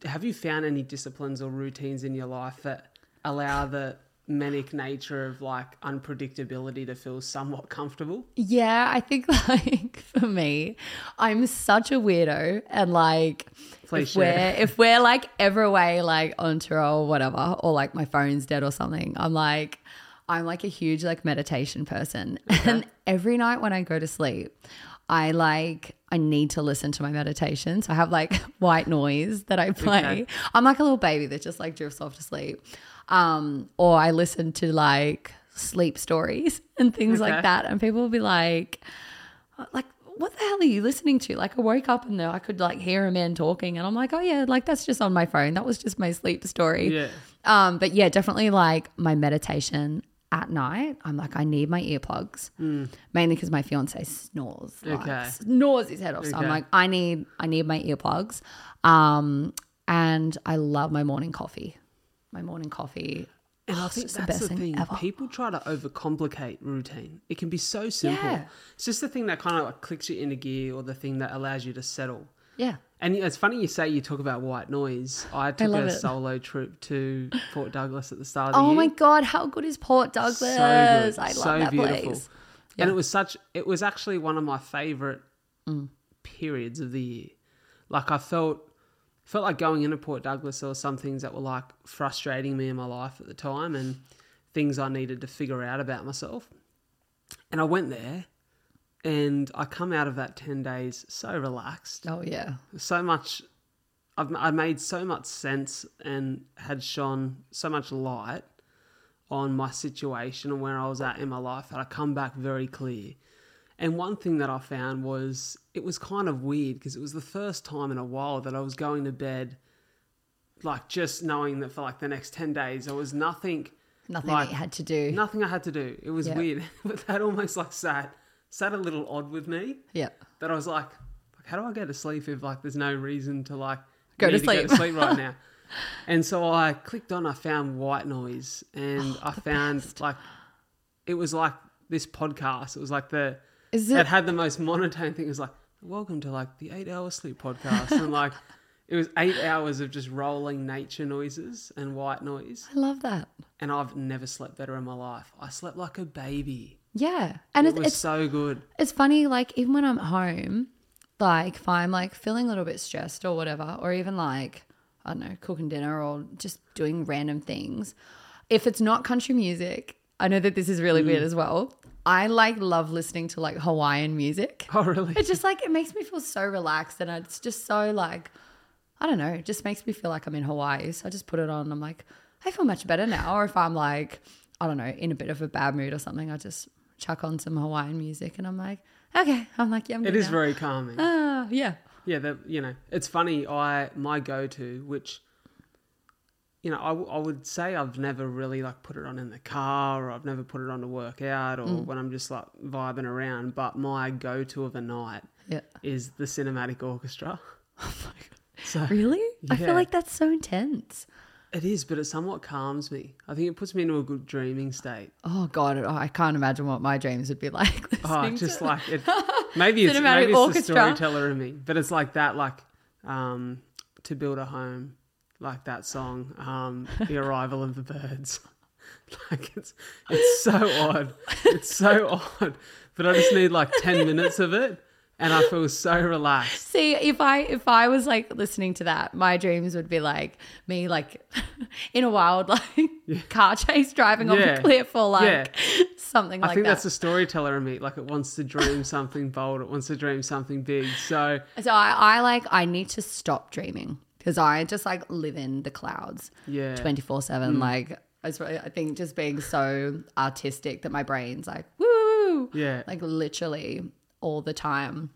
Have you found any disciplines or routines in your life that allow the manic nature of like unpredictability to feel somewhat comfortable? Yeah, I think like for me, I'm such a weirdo, and like Please if we're if we're like ever away like on tour or whatever, or like my phone's dead or something, I'm like, I'm like a huge like meditation person. And every night when I go to sleep, I like I need to listen to my meditation. So I have like white noise that I play. Okay. I'm like a little baby that just like drifts off to sleep. Um, or I listen to like sleep stories and things Okay. like that. And people will be like, like, what the hell are you listening to? Like, I woke up and there I could like hear a man talking, and I'm like, oh yeah, like that's just on my phone. That was just my sleep story. Yeah. Um, but yeah, definitely like my meditation at night. I'm like, I need my earplugs, mainly because my fiance snores, like. Okay. snores his head off. So I'm like, I need, I need my earplugs. Um, and I love my morning coffee. My morning coffee. And I Oh, think it's that's the, thing. ever. People try to overcomplicate routine. It can be so simple. Yeah. It's just the thing that kind of like clicks you into gear or the thing that allows you to settle. Yeah. And it's funny you say you talk about white noise. I took a it. solo trip to Port Douglas at the start of the Oh year. my god, how good is Port Douglas? So good. I love so that beautiful. place. And it was such it was actually one of my favorite Mm. periods of the year. Like I felt felt like going into Port Douglas there were some things that were like frustrating me in my life at the time and things I needed to figure out about myself. And I went there and I come out of that 10 days so relaxed Oh yeah. so much I've I made so much sense and had shone so much light on my situation and where I was at in my life that I come back very clear. And one thing that I found was it was kind of weird because it was the first time in a while that I was going to bed like just knowing that for like the next 10 days there was nothing Nothing like, you had to do. nothing I had to do. It was Yeah. weird. but that almost like sat sat a little odd with me Yeah. that I was like, like, how do I go to sleep if like there's no reason to like Go to need go sleep. to sleep right now? and so I clicked on, I found white noise, and oh, I found like it was like this podcast. It was like the Is it it had the most monotone thing. It was like, welcome to like the eight hour sleep podcast, and like it was eight hours of just rolling nature noises and white noise. I love that. And I've never slept better in my life. I slept like a baby. Yeah. And It it's, it's so good. it's funny, like even when I'm home, like if I'm like feeling a little bit stressed or whatever, or even like, I don't know, cooking dinner or just doing random things, if it's not country music, I know that this is really Mm. weird as well. I like love listening to like Hawaiian music. Oh really? It's just like it makes me feel so relaxed and it's just so like I don't know, it just makes me feel like I'm in Hawaii. So I just put it on and I'm like, I feel much better now. Or if I'm like, I don't know, in a bit of a bad mood or something, I just chuck on some Hawaiian music and I'm like, okay. I'm like, yeah, I'm It is now. very calming. Ah, yeah. Yeah, that you know, it's funny. I my go to, which you know, I, w- I would say I've never really like put it on in the car, or I've never put it on to work out, or Mm. when I'm just like vibing around. But my go to of a night Yeah. is the cinematic orchestra. So Really? I feel like that's so intense. It is, but it somewhat calms me. I think it puts me into a good dreaming state. Oh God, I can't imagine what my dreams would be like. Oh, just to- like it. Maybe it's maybe it's orchestra. the storyteller in me, but it's like that, like um, to build a home, like that song, um, "The Arrival of the Birds." like it's it's so odd. It's so odd, but I just need like ten minutes of it, and I feel so relaxed. See, if I if I was like listening to that, my dreams would be like me like in a wild like car chase driving off Yeah. a cliff or like something like that. I like think that. that's the storyteller in me. Like it wants to dream something bold. It wants to dream something big. So so I, I like I need to stop dreaming because I just like live in the clouds yeah, twenty four seven. Mm. Like I I think just being so artistic that my brain's like woo, Yeah. like literally all the time.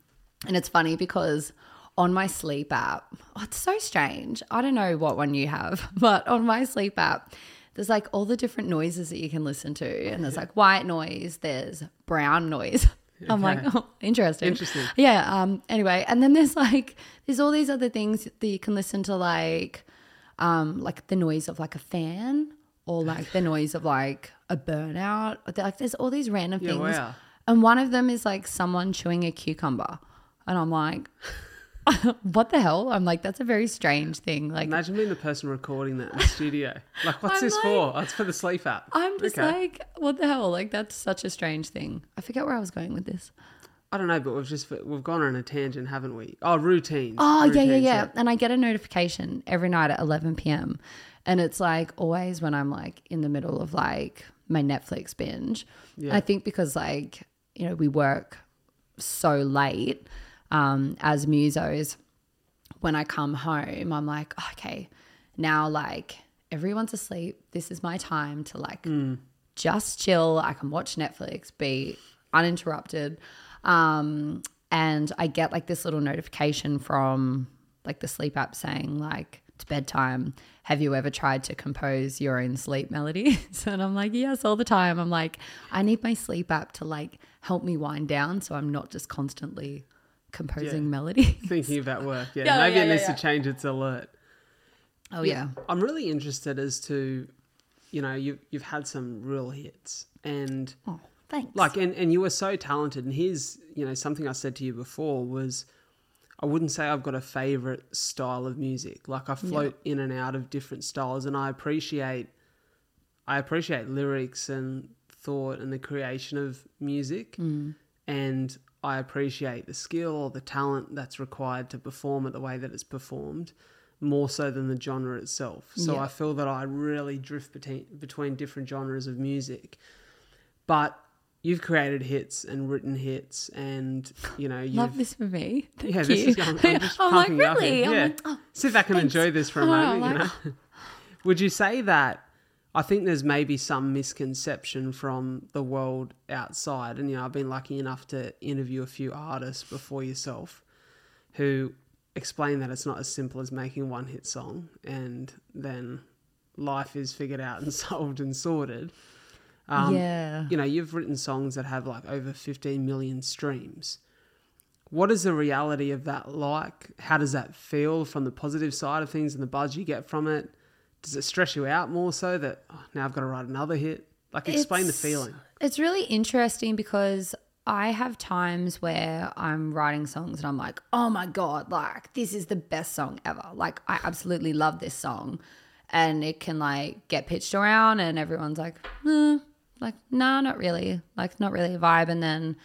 And it's funny because on my sleep app, oh, it's so strange. I don't know what one you have, but on my sleep app, there's like all the different noises that you can listen to. And there's like white noise, there's brown noise. I'm like, oh, interesting. Interesting. Yeah. Um, anyway, and then there's like there's all these other things that you can listen to, like um, like the noise of like a fan or like the noise of like a burnout. Like there's all these random Yeah, things. wow. And one of them is like someone chewing a cucumber. And I'm like, what the hell? I'm like, that's a very strange thing. Like, Imagine being the person recording that in the studio. Like, what's I'm this like- for? Oh, it's for the sleep app. I'm just Okay. like, what the hell? Like, that's such a strange thing. I forget where I was going with this. I don't know, but we've just we've gone on a tangent, haven't we? Oh, routines. Oh, yeah, yeah, Routines, yeah. And I get a notification every night at 11 p.m. And it's like always when I'm like in the middle of like my Netflix binge. Yeah. I think because like, you know, we work so late um, as musos, when I come home, I'm like, okay, now like everyone's asleep. This is my time to like just chill. I can watch Netflix, be uninterrupted. Um, and I get like this little notification from like the sleep app saying like it's bedtime. Have you ever tried to compose your own sleep melodies? And I'm like, yes, all the time. I'm like, I need my sleep app to like help me wind down so I'm not just constantly composing Yeah. melodies. Thinking about work. Yeah, Yeah, maybe yeah, it needs to change its alert. Oh yeah. I'm really interested as to, you know, you've you've had some real hits, and Oh, thanks. like, and and you were so talented. And here's, you know, something I said to you before was, I wouldn't say I've got a favorite style of music. Like I float in and out of different styles, and I appreciate, I appreciate lyrics and thought and the creation of music, mm. and I appreciate the skill or the talent that's required to perform it the way that it's performed more so than the genre itself. So Yeah. I feel that I really drift between between different genres of music. But you've created hits and written hits and you know you've Love this for me. Thank yeah, you. this is I'm, I'm I'm like, pumping you up here. really? Yeah. like, oh, Sit back and thanks. enjoy this for a Oh, moment. like- you know? Would you say that? I think there's maybe some misconception from the world outside, and you know I've been lucky enough to interview a few artists before yourself, who explain that it's not as simple as making one hit song and then life is figured out and solved and sorted. Um, yeah. you know, you've written songs that have like over 15 million streams. What is the reality of that like? How does that feel from the positive side of things and the buzz you get from it? Does it stress you out more so that oh, now I've got to write another hit? Like, explain It's- the feeling. It's really interesting because I have times where I'm writing songs and I'm like, oh my God, like this is the best song ever. Like I absolutely love this song. And it can like get pitched around and everyone's like, eh, like, nah, not really. Like not really a vibe. And then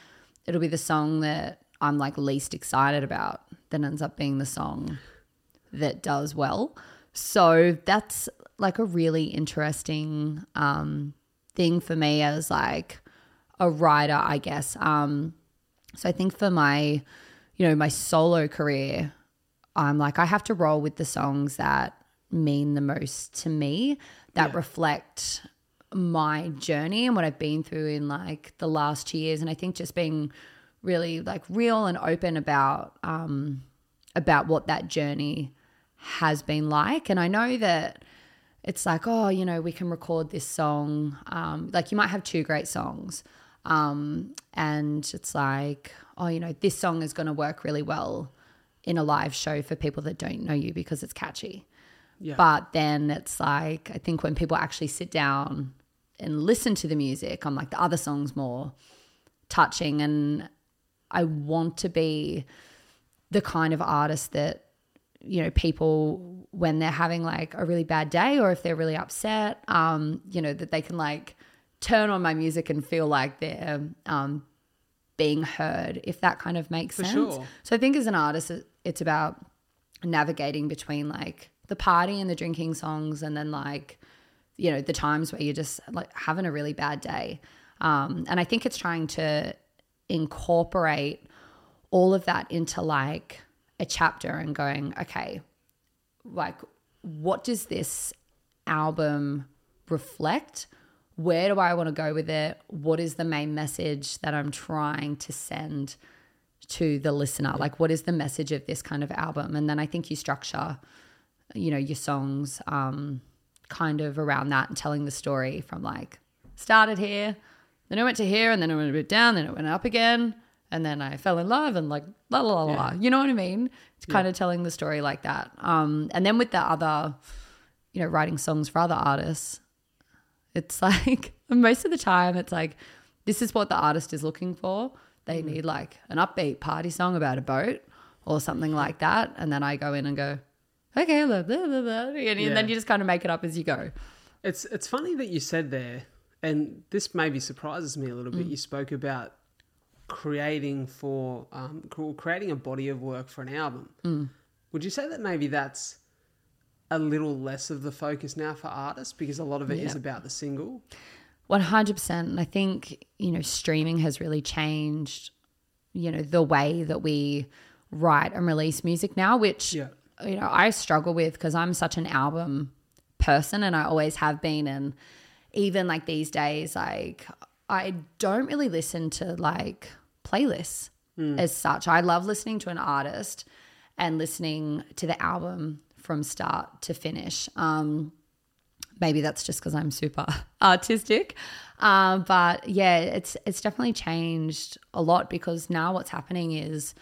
it'll be the song that I'm like least excited about that ends up being the song that does well. So that's like a really interesting um, thing for me as like a writer, I guess. Um, so I think for my, you know, my solo career, I'm like I have to roll with the songs that mean the most to me, that Yeah. reflect my journey and what I've been through in like the last two years. And I think just being really like real and open about um about what that journey has been like. And I know that it's like, oh, you know, we can record this song. Um, like you might have two great songs. Um, and it's like, oh, you know, this song is going to work really well in a live show for people that don't know you because it's catchy. Yeah. But then it's like, I think when people actually sit down and listen to the music, I'm like, the other song's more touching. And I want to be the kind of artist that, you know, people, when they're having like a really bad day or if they're really upset, um, you know, that they can like turn on my music and feel like they're um, being heard, if that kind of makes For sense. sure. So I think as an artist, it's about navigating between like the party and the drinking songs and then like you know the times where you're just like having a really bad day. Um, and i think it's trying to incorporate all of that into like a chapter and going okay like what does this album reflect? Where do i want to go with it? What is the main message that i'm trying to send to the listener? Like what is the message of this kind of album? And then i think you structure you know your songs um kind of around that and telling the story from like started here then i went to here and then i went a bit down then it went up again and then i fell in love and like la la la la la. you know what i mean? It's kind of telling the story like that. Um and then with the other you know writing songs for other artists it's like most of the time it's like this is what the artist is looking for. They need like an upbeat party song about a boat or something like that and then i go in and go okay blah, blah, blah, blah, and, Yeah. then you just kind of make it up as you go It's it's funny that you said there, and this maybe surprises me a little Mm. bit. You spoke about creating for um, creating a body of work for an album. Mm. Would you say that maybe that's a little less of the focus now for artists because a lot of it is Yeah. about the single? 100%. And I think, you know, streaming has really changed, you know, the way that we write and release music now, which, Yeah. You know, I struggle with because I'm such an album person and I always have been. And even like these days, like, I don't really listen to like playlists as such. I love listening to an artist and listening to the album from start to finish. Um, maybe that's just because I'm super artistic. Um, but yeah, it's it's definitely changed a lot because now what's happening is,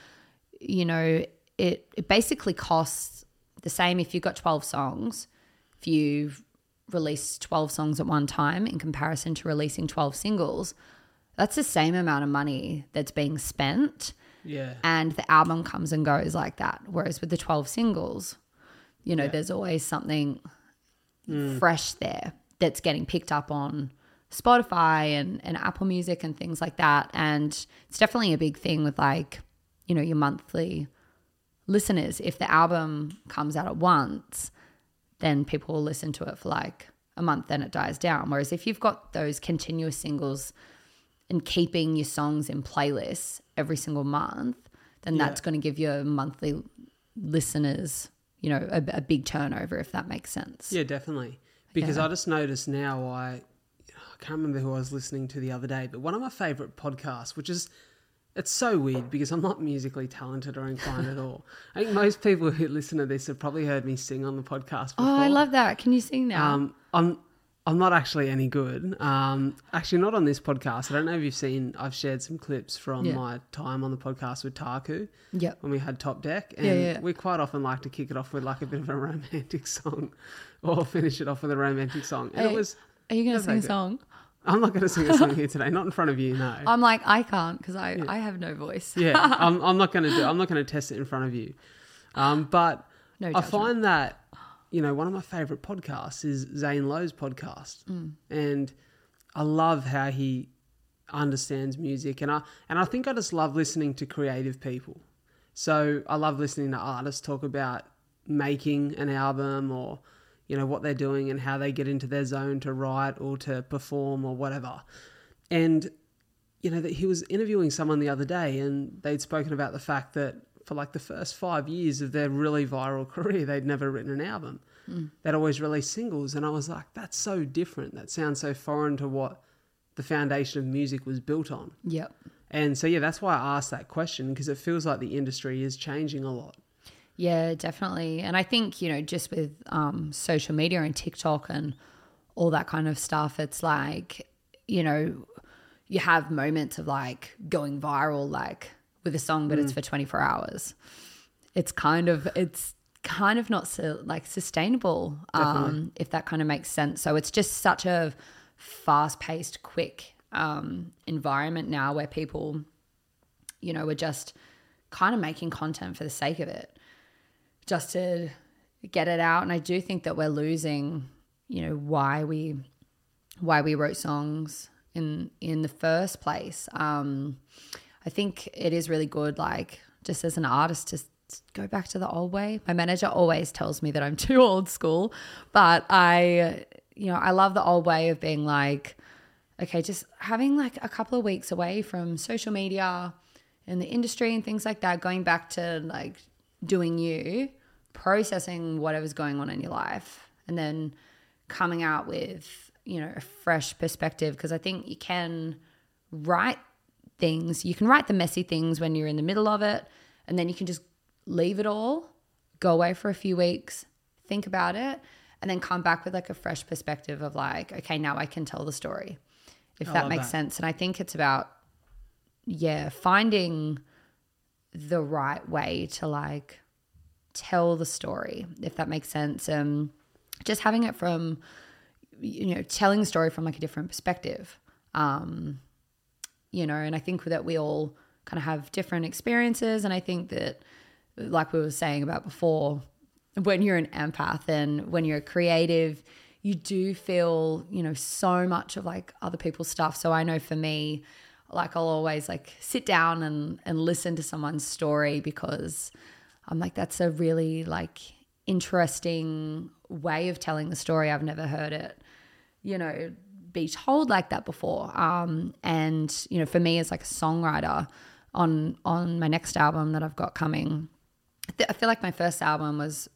you know, it it basically costs the same if you've got 12 songs, if you release 12 songs at one time in comparison to releasing 12 singles, that's the same amount of money that's being spent Yeah. and the album comes and goes like that. Whereas with the 12 singles, you know, Yeah. there's always something mm. fresh there that's getting picked up on Spotify and, and Apple Music and things like that. And it's definitely a big thing with like, you know, your monthly listeners. If the album comes out at once, then people will listen to it for like a month, then it dies down. Whereas if you've got those continuous singles and keeping your songs in playlists every single month, then Yeah. that's going to give your monthly listeners, you know, a, a big turnover, if that makes sense. Yeah, definitely. Because Yeah. I just noticed now I I can't remember who I was listening to the other day, but one of my favorite podcasts, which is it's so weird because I'm not musically talented or inclined at all. I think most people who listen to this have probably heard me sing on the podcast before. Oh, I love that. Can you sing now? Um, I'm I'm not actually any good. Um, actually, not on this podcast. I don't know if you've seen. I've shared some clips from Yeah. my time on the podcast with Taku yep. when we had Top Deck, and Yeah, yeah. we quite often like to kick it off with like a bit of a romantic song, or finish it off with a romantic song. And it was. Are you going to sing a song? I'm not going to sing a song here today. Not in front of you, no. I'm like, I can't because I, I have no voice. yeah, I'm, I'm not going to do. I'm not going to test it in front of you. Um, but No I find that you know one of my favorite podcasts is Zane Lowe's podcast, Mm. and I love how he understands music, and I and I think I just love listening to creative people. So I love listening to artists talk about making an album or you know what they're doing and how they get into their zone to write or to perform or whatever. And you know that he was interviewing someone the other day and they'd spoken about the fact that for like the first five years of their really viral career they'd never written an album. Hmm. They'd always released singles. And i was like that's so different. That sounds so foreign to what the foundation of music was built on. Yep. and so yeah that's why i asked that question because it feels like the industry is changing a lot Yeah, definitely. And I think, you know, just with um, social media and TikTok and all that kind of stuff, it's like, you know, you have moments of like going viral, like with a song, but it's for 24 hours. It's kind of, it's kind of not so like sustainable, um, if that kind of makes sense. So it's just such a fast paced, quick um, environment now where people, you know, are just kind of making content for the sake of it just to get it out. And i do think that we're losing you know why we why we wrote songs in in the first place. Um i think it is really good like just as an artist to go back to the old way. My manager always tells me that i'm too old school but i you know i love the old way of being like okay just having like a couple of weeks away from social media and the industry and things like that going back to like doing you processing whatever's going on in your life and then coming out with you know a fresh perspective because i think you can write things you can write the messy things when you're in the middle of it and then you can just leave it all go away for a few weeks think about it and then come back with like a fresh perspective of like okay now i can tell the story if I that makes that. sense and i think it's about yeah finding the right way to like tell the story if that makes sense. Um just having it from you know telling the story from like a different perspective. Um you know and i think that we all kind of have different experiences and i think that like we were saying about before when you're an empath and when you're creative you do feel you know so much of like other people's stuff. So i know for me like i'll always like sit down and and listen to someone's story because i'm like that's a really like interesting way of telling the story i've never heard it you know be told like that before. Um, and you know, for me as like a songwriter on on my next album that I've got coming, I feel like my first album was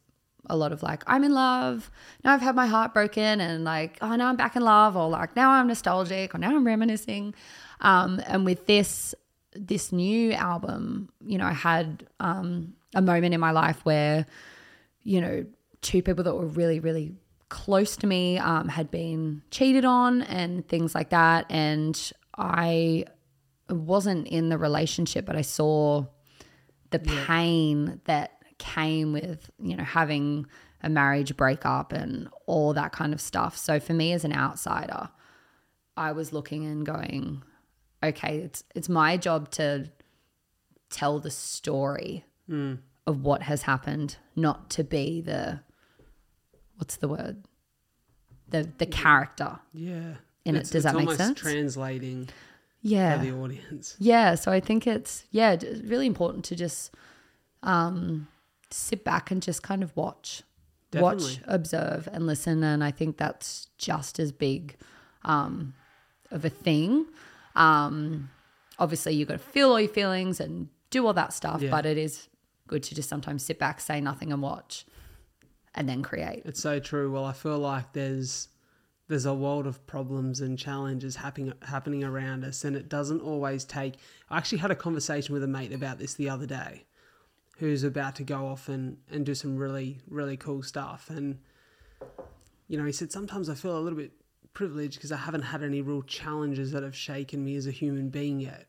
a lot of like I'm in love. Now I've had my heart broken, and like oh now I'm back in love, or like now I'm nostalgic, or now I'm reminiscing. Um, and with this this new album, you know, I had um, a moment in my life where, you know, two people that were really really close to me um, had been cheated on and things like that, and I wasn't in the relationship, but I saw the pain that came with you know having a marriage breakup and all that kind of stuff. So for me as an outsider, I was looking and going, okay, it's it's my job to tell the story of what has happened, not to be the what's the word? The the character. Yeah. In it. Does that make sense? Translating Yeah. for the audience. Yeah, so I think it's yeah, really important to just um sit back and just kind of watch. Watch, observe and listen and I think that's just as big um of a thing. Um obviously you've got to feel all your feelings and do all that stuff, Yeah. but it is good to just sometimes sit back, say nothing and watch and then create. It's so true. Well, I feel like there's there's a world of problems and challenges happening happening around us, and it doesn't always take. I actually had a conversation with a mate about this the other day, who's about to go off and and do some really really cool stuff, and you know, he said sometimes I feel a little bit privileged because I haven't had any real challenges that have shaken me as a human being yet.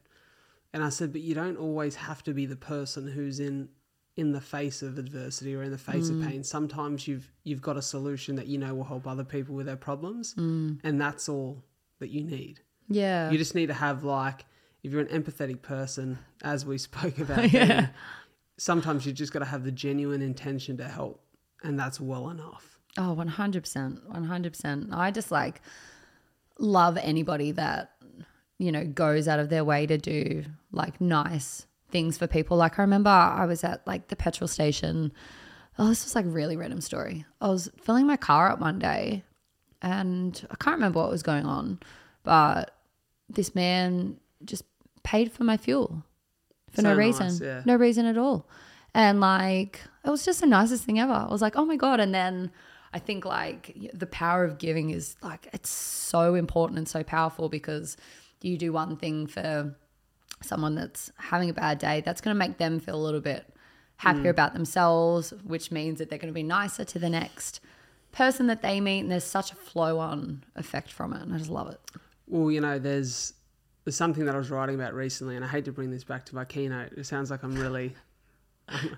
And I said, but you don't always have to be the person who's in in the face of adversity or in the face of mm. pain. Sometimes you've you've got a solution that you know will help other people with their problems, mm. and that's all that you need. Yeah. You just need to have like if you're an empathetic person, as we spoke about, yeah. sometimes you just got to have the genuine intention to help, and that's well enough. Oh, 100%. 100%. I just like love anybody that, you know, goes out of their way to do like nice things for people. Like I remember I was at like the petrol station. Oh, this was like a really random story. I was filling my car up one day and I can't remember what was going on, but this man just paid for my fuel for no So nice, reason. yeah. No reason at all. And like, it was just the nicest thing ever. I was like, oh my God. And then I think like the power of giving is like, it's so important and so powerful because you do one thing for someone that's having a bad day, that's going to make them feel a little bit happier about themselves, which means that they're going to be nicer to the next person that they meet. And there's such a flow on effect from it. And I just love it. Well, you know, there's there's something that I was writing about recently, and I hate to bring this back to my keynote. It sounds like I'm really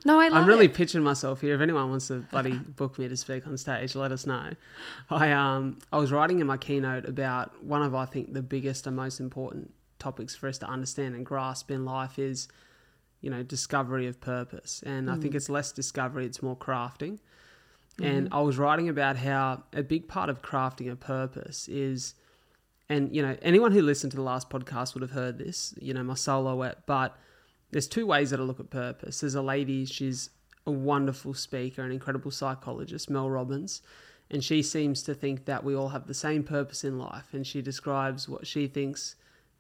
No, I love I'm really it. pitching myself here. If anyone wants to bloody book me to speak on stage, let us know. I um I was writing in my keynote about one of I think the biggest and most important topics for us to understand and grasp in life is, you know, discovery of purpose. And I think mm. it's less discovery, it's more crafting. Mm-hmm. And I was writing about how a big part of crafting a purpose is and you know anyone who listened to the last podcast would have heard this you know my soloette but there's two ways that i look at purpose there's a lady she's a wonderful speaker an incredible psychologist mel robbins and she seems to think that we all have the same purpose in life and she describes what she thinks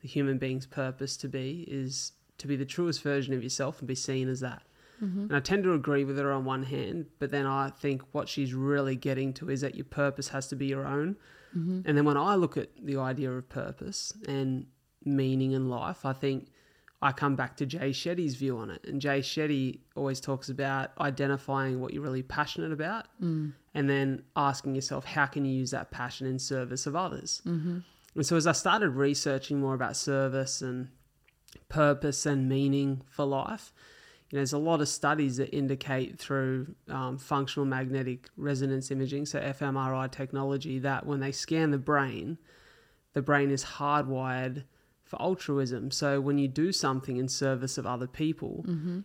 the human being's purpose to be is to be the truest version of yourself and be seen as that mm-hmm. and I tend to agree with her on one hand, but then I think what she's really getting to is that your purpose has to be your own. Mm-hmm. And then when I look at the idea of purpose and meaning in life, I think I come back to Jay Shetty's view on it. And Jay Shetty always talks about identifying what you're really passionate about mm. and then asking yourself, how can you use that passion in service of others? Mm-hmm. And so as I started researching more about service and purpose and meaning for life, you know, there's a lot of studies that indicate through um, functional magnetic resonance imaging, so fMRI technology, that when they scan the brain, the brain is hardwired for altruism. So when you do something in service of other people,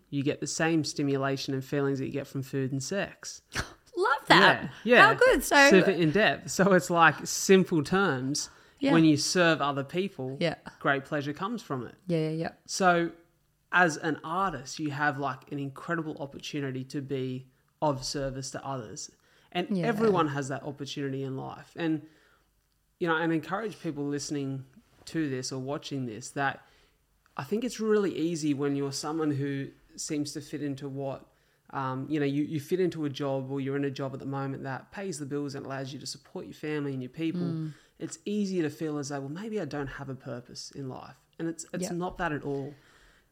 you get the same stimulation and feelings that you get from food and sex. Love that. Yeah, yeah. How good. So, super in depth. So it's like simple terms. Yeah. When you serve other people, Yeah. great pleasure comes from it. yeah, yeah, yeah. So, as an artist, you have like an incredible opportunity to be of service to others. And Yeah. everyone has that opportunity in life. And, you know, and encourage people listening to this or watching this that I think it's really easy when you're someone who seems to fit into what um, you know, you, you fit into a job or you're in a job at the moment that pays the bills and allows you to support your family and your people. Mm. It's easier to feel as though, well, maybe I don't have a purpose in life. And it's it's Yeah. not that at all.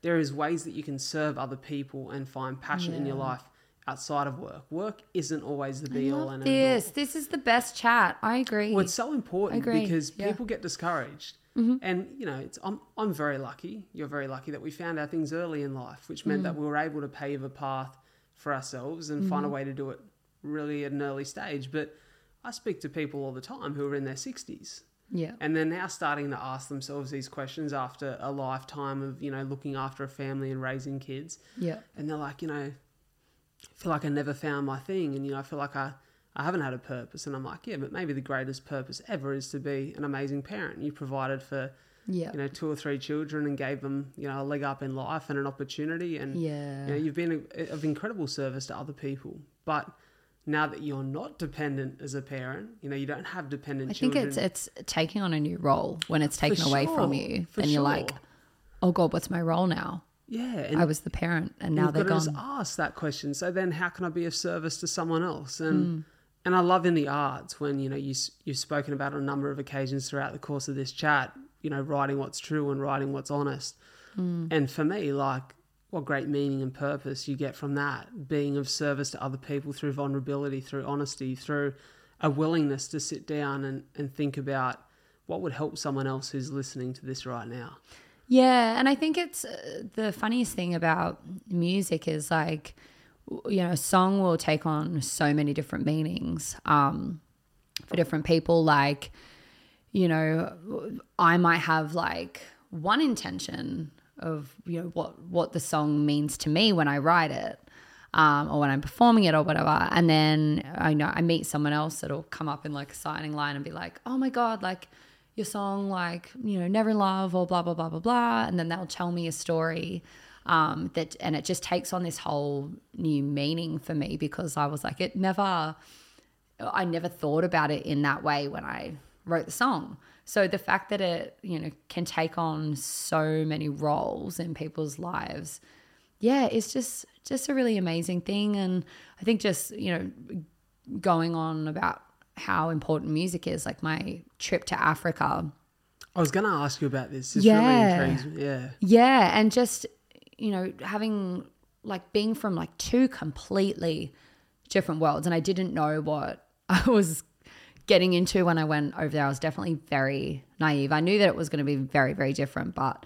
There is ways that you can serve other people and find passion in your life outside of work. Work isn't always the be all and end all. this. This is the best chat. I agree. Well, it's so important because yeah. people get discouraged. Mm-hmm. And you know, it's I'm I'm very lucky. You're very lucky that we found our things early in life, which meant that mm. we were able to pave a path for ourselves and find a mm-hmm. way to do it really at an early stage. But I speak to people all the time who are in their 60s yeah. and they're now starting to ask themselves these questions after a lifetime of you know looking after a family and raising kids Yeah. and they're like, you know, I feel like I never found my thing, and you know, I feel like I, I haven't had a purpose, and I'm like, yeah, but maybe the greatest purpose ever is to be an amazing parent. You provided for, Yeah. you know, two or three children and gave them, you know, a leg up in life and an opportunity, and Yeah. you know, you've been a, of incredible service to other people. But now that you're not dependent as a parent, you know, you don't have dependent I think children. it's it's taking on a new role when it's taken away from you. and you're like, oh God, what's my role now? yeah, and I was the parent and now You've they're got to gone. ask that question. So then, how can I be of service to someone else? And Hmm. and I love in the arts when you know you you've spoken about on a number of occasions throughout the course of this chat. You know, writing what's true and writing what's honest. Hmm. And for me, like, what great meaning and purpose you get from that being of service to other people through vulnerability, through honesty, through a willingness to sit down and, and think about what would help someone else who's listening to this right now. Yeah, and I think it's uh, the funniest thing about music is like, you know, a song will take on so many different meanings um, for different people. Like, you know, I might have like one intention of you know what what the song means to me when I write it. Um, or when I'm performing it or whatever, and then I know I meet someone else that'll come up in like a signing line and be like, "Oh my god, like your song like you know never love or blah blah blah blah blah and then they'll tell me a story um that and it just takes on this whole new meaning for me because i was like it never i never thought about it in that way when i wrote the song so the fact that it you know can take on so many roles in people's lives yeah it's just just a really amazing thing and i think just you know going on about how important music is like my trip to africa I was going to ask you about this. This Yeah. really intrigues me. Yeah. yeah and just you know having like being from like two completely different worlds and i didn't know what i was getting into when i went over there i was definitely very naive i knew that it was going to be very very different but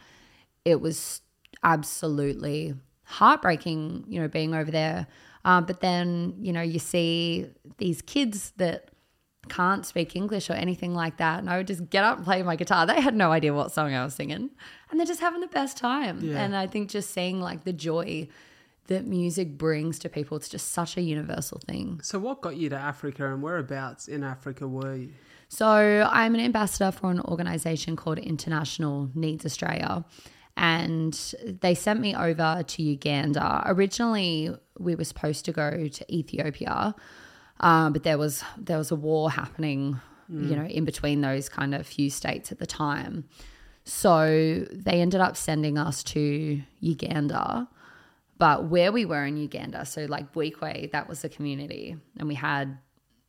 it was absolutely heartbreaking, you know, being over there. Um, but then, you know, you see these kids that can't speak English or anything like that. And I would just get up and play my guitar. They had no idea what song I was singing. And they're just having the best time. Yeah. And I think just seeing like the joy that music brings to people, it's just such a universal thing. So, what got you to Africa and whereabouts in Africa were you? So I'm an ambassador for an organization called International Needs Australia. And they sent me over to Uganda. Originally, we were supposed to go to Ethiopia, um, but there was there was a war happening, you know, in between those kind of few states at the time. So they ended up sending us to Uganda. But where we were in Uganda, so like Buikwe, that was the community, and we had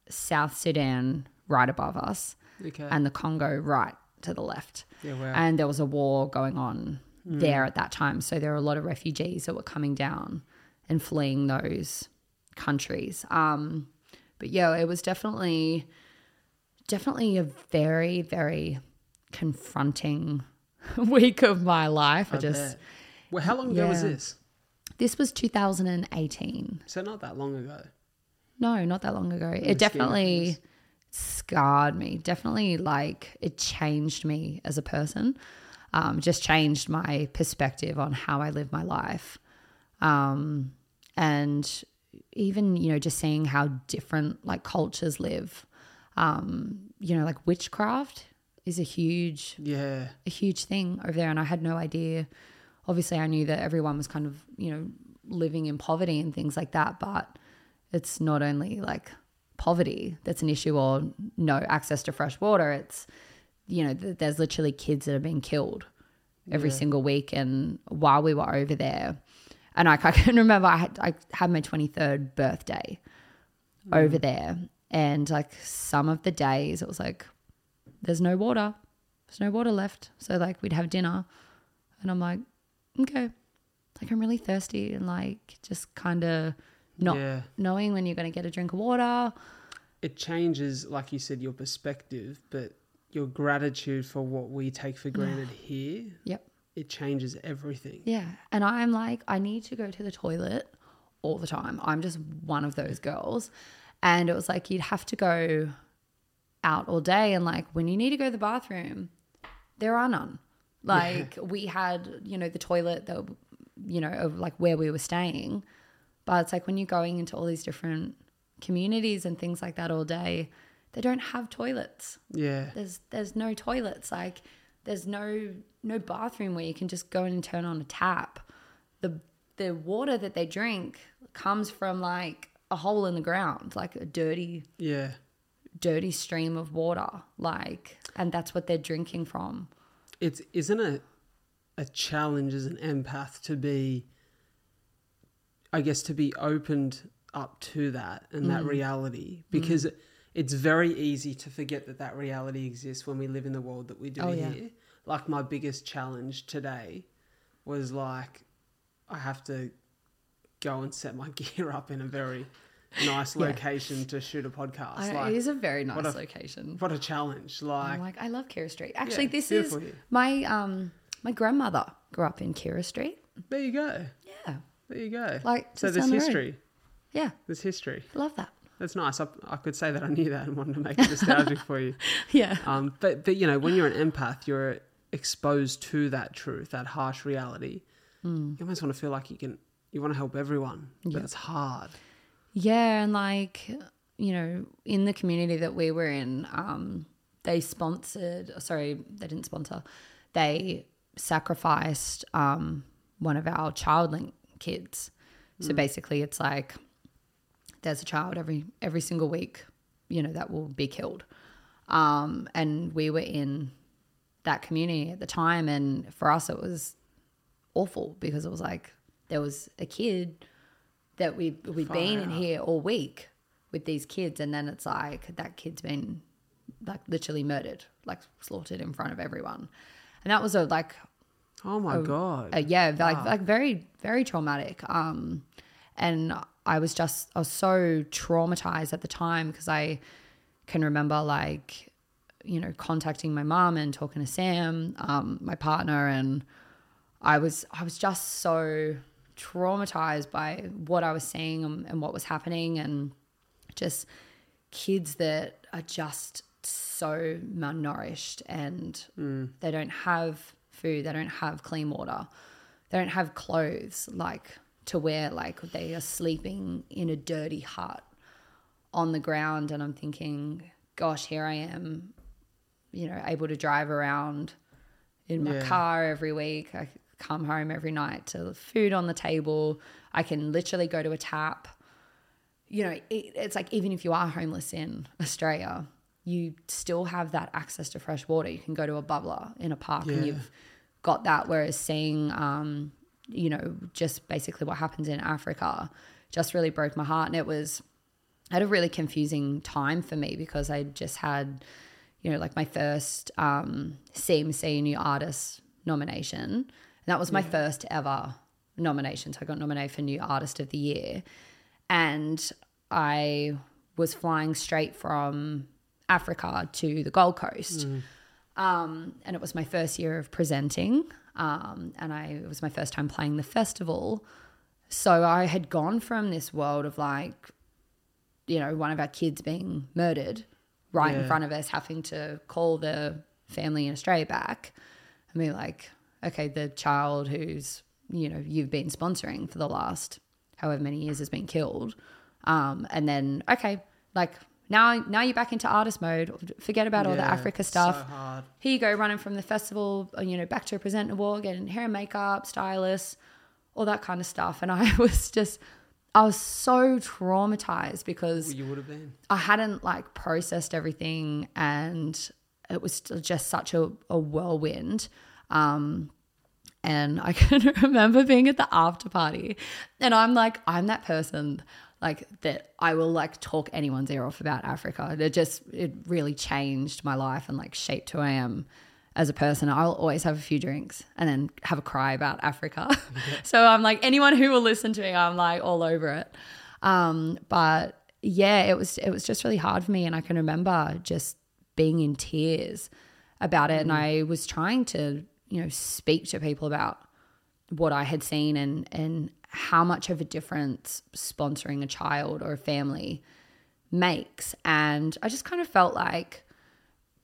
South Sudan right above us Okay. and the Congo right to the left. Yeah, wow. And there was a war going on there at that time. So there were a lot of refugees that were coming down and fleeing those countries. Um, but yeah, it was definitely, definitely a very, very confronting week of my life. I, I just, bet. Well, how long ago was this? This was 2018. So, not that long ago. No, not that long ago. It definitely scarred me. Definitely, like, it changed me as a person. Um, just changed my perspective on how I live my life. Um, and even, you know, just seeing how different, like, cultures live. Um, you know, like, witchcraft is a huge Yeah. a huge thing over there and I had no idea. Obviously I knew that everyone was kind of, you know, living in poverty and things like that, but it's not only like poverty that's an issue or no access to fresh water. It's, you know, th- there's literally kids that are being killed every Yeah. single week. And while we were over there, and I, I can remember I had, I had my 23rd birthday hmm. over there. And like some of the days, it was like, there's no water. There's no water left. So like we'd have dinner. And I'm like, okay. Like I'm really thirsty and like just kind of not Yeah. knowing when you're going to get a drink of water. It changes, like you said, your perspective, but your gratitude for what we take for granted here, Yep. it changes everything. Yeah. And I'm like, I need to go to the toilet all the time. I'm just one of those girls. And it was like, you'd have to go out all day. And like, when you need to go to the bathroom, there are none. Like, we had, you know, the toilet that, you know, of like where we were staying. But it's like when you're going into all these different communities and things like that all day, they don't have toilets. Yeah. There's there's no toilets. Like there's no no bathroom where you can just go in and turn on a tap. The the water that they drink comes from like a hole in the ground, like a dirty Yeah. dirty stream of water. Like and that's what they're drinking from. It's isn't it a challenge as an empath to be I guess to be opened up to that and Mm. that reality because it's very easy to forget that that reality exists when we live in the world that we do Oh, yeah. here. Like my biggest challenge today was like I have to go and set my gear up in a very nice Yeah. location to shoot a podcast. I like it is a very nice what a- location. what a challenge. Like I'm like, I love Kira Street. Actually, Yeah, this is here. my um my grandmother grew up in Kira Street. there you go. Yeah. There you go. Like, so there's the road. history. Yeah. There's history. Love that. That's nice. I, I could say that I knew that and wanted to make it nostalgic for you. Yeah. Um, but but you know, when you're an empath, you're exposed to that truth, that harsh reality. Hmm. You almost want to feel like you can. You want to help everyone, but it's hard. Yeah, and like you know, in the community that we were in, um, they sponsored. Sorry, they didn't sponsor. They sacrificed um, one of our childlink kids. So basically, it's like there's a child every every single week, you know, that will be killed. Um, and we were in that community at the time, and for us, it was awful because it was like there was a kid that we we'd been in out. here all week with these kids, and then it's like that kid's been like literally murdered, like slaughtered in front of everyone, and that was a like Oh my god! uh, yeah, like like very very traumatic. Um, and I was just I was so traumatized at the time because I can remember like you know contacting my mom and talking to Sam, um, my partner, and I was I was just so traumatized by what I was seeing and, and what was happening, and just kids that are just so malnourished and mm. they don't have food, they don't have clean water, they don't have clothes like to wear, like they are sleeping in a dirty hut on the ground. And I'm thinking, gosh, here I am, you know, able to drive around in my Yeah. car every week. I come home every night to food on the table. I can literally go to a tap you know, it, it's like even if you are homeless in Australia, you still have that access to fresh water. You can go to a bubbler in a park and you've got that. Whereas seeing, um, you know, just basically what happens in Africa just really broke my heart. And it was, had a really confusing time for me because I just had, you know, like my first um, CMC New Artist nomination. And that was my first ever nomination. So I got nominated for New Artist of the Year. And I was flying straight from Africa to the Gold Coast. Um, and it was my first year of presenting. Um, and I, it was my first time playing the festival. So I had gone from this world of like, you know, one of our kids being murdered right in front of us, having to call the family in Australia back and be like, okay, the child who's, you know, you've been sponsoring for the last however many years has been killed. Um, and then, okay, like now, now you're back into artist mode. Forget about all the Africa stuff So here you go running from the festival you know back to a presentable getting hair and makeup stylist all that kind of stuff and i was just I was so traumatized because You would have been. I hadn't like processed everything and it was just such a, a whirlwind. Um, and I can remember being at the after party and I'm like, I'm that person like that I will like talk anyone's ear off about Africa. It just, it really changed my life and like shaped who I am as a person. I'll always have a few drinks and then have a cry about Africa. so I'm like, anyone who will listen to me, I'm like all over it. Um, but yeah, it was it was just really hard for me, and I can remember just being in tears about it, and I was trying to you know speak to people about what I had seen and and how much of a difference sponsoring a child or a family makes, and I just kind of felt like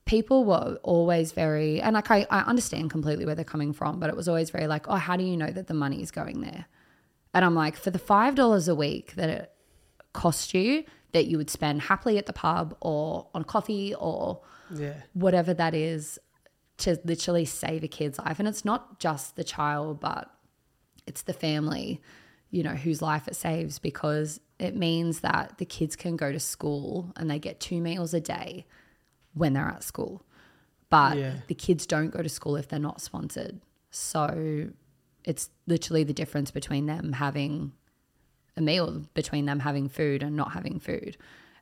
people were always very and like I, I understand completely where they're coming from, but it was always very like, oh, how do you know that the money is going there? And I'm like, for the five dollars a week that it cost you that you would spend happily at the pub or on coffee or Yeah. whatever that is to literally save a kid's life. And it's not just the child, but it's the family, you know, whose life it saves because it means that the kids can go to school and they get two meals a day when they're at school. But Yeah. the kids don't go to school if they're not sponsored. So it's literally the difference between them having a meal, between them having food and not having food.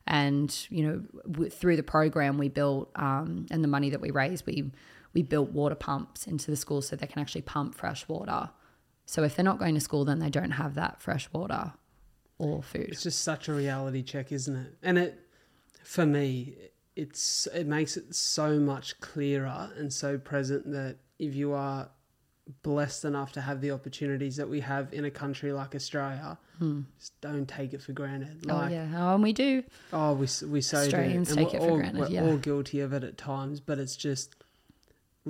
And you know, w- through the program we built um, and the money that we raised, we we built water pumps into the school so they can actually pump fresh water. So if they're not going to school, then they don't have that fresh water or food. It's just such a reality check, isn't it? And it, for me, it's it makes it so much clearer and so present that if you are blessed enough to have the opportunities that we have in a country like Australia, hmm. just don't take it for granted. oh Like, yeah, oh, and we do. Oh, we we so Australians do. take we're it for all, granted, We're yeah. all guilty of it at times, but it's just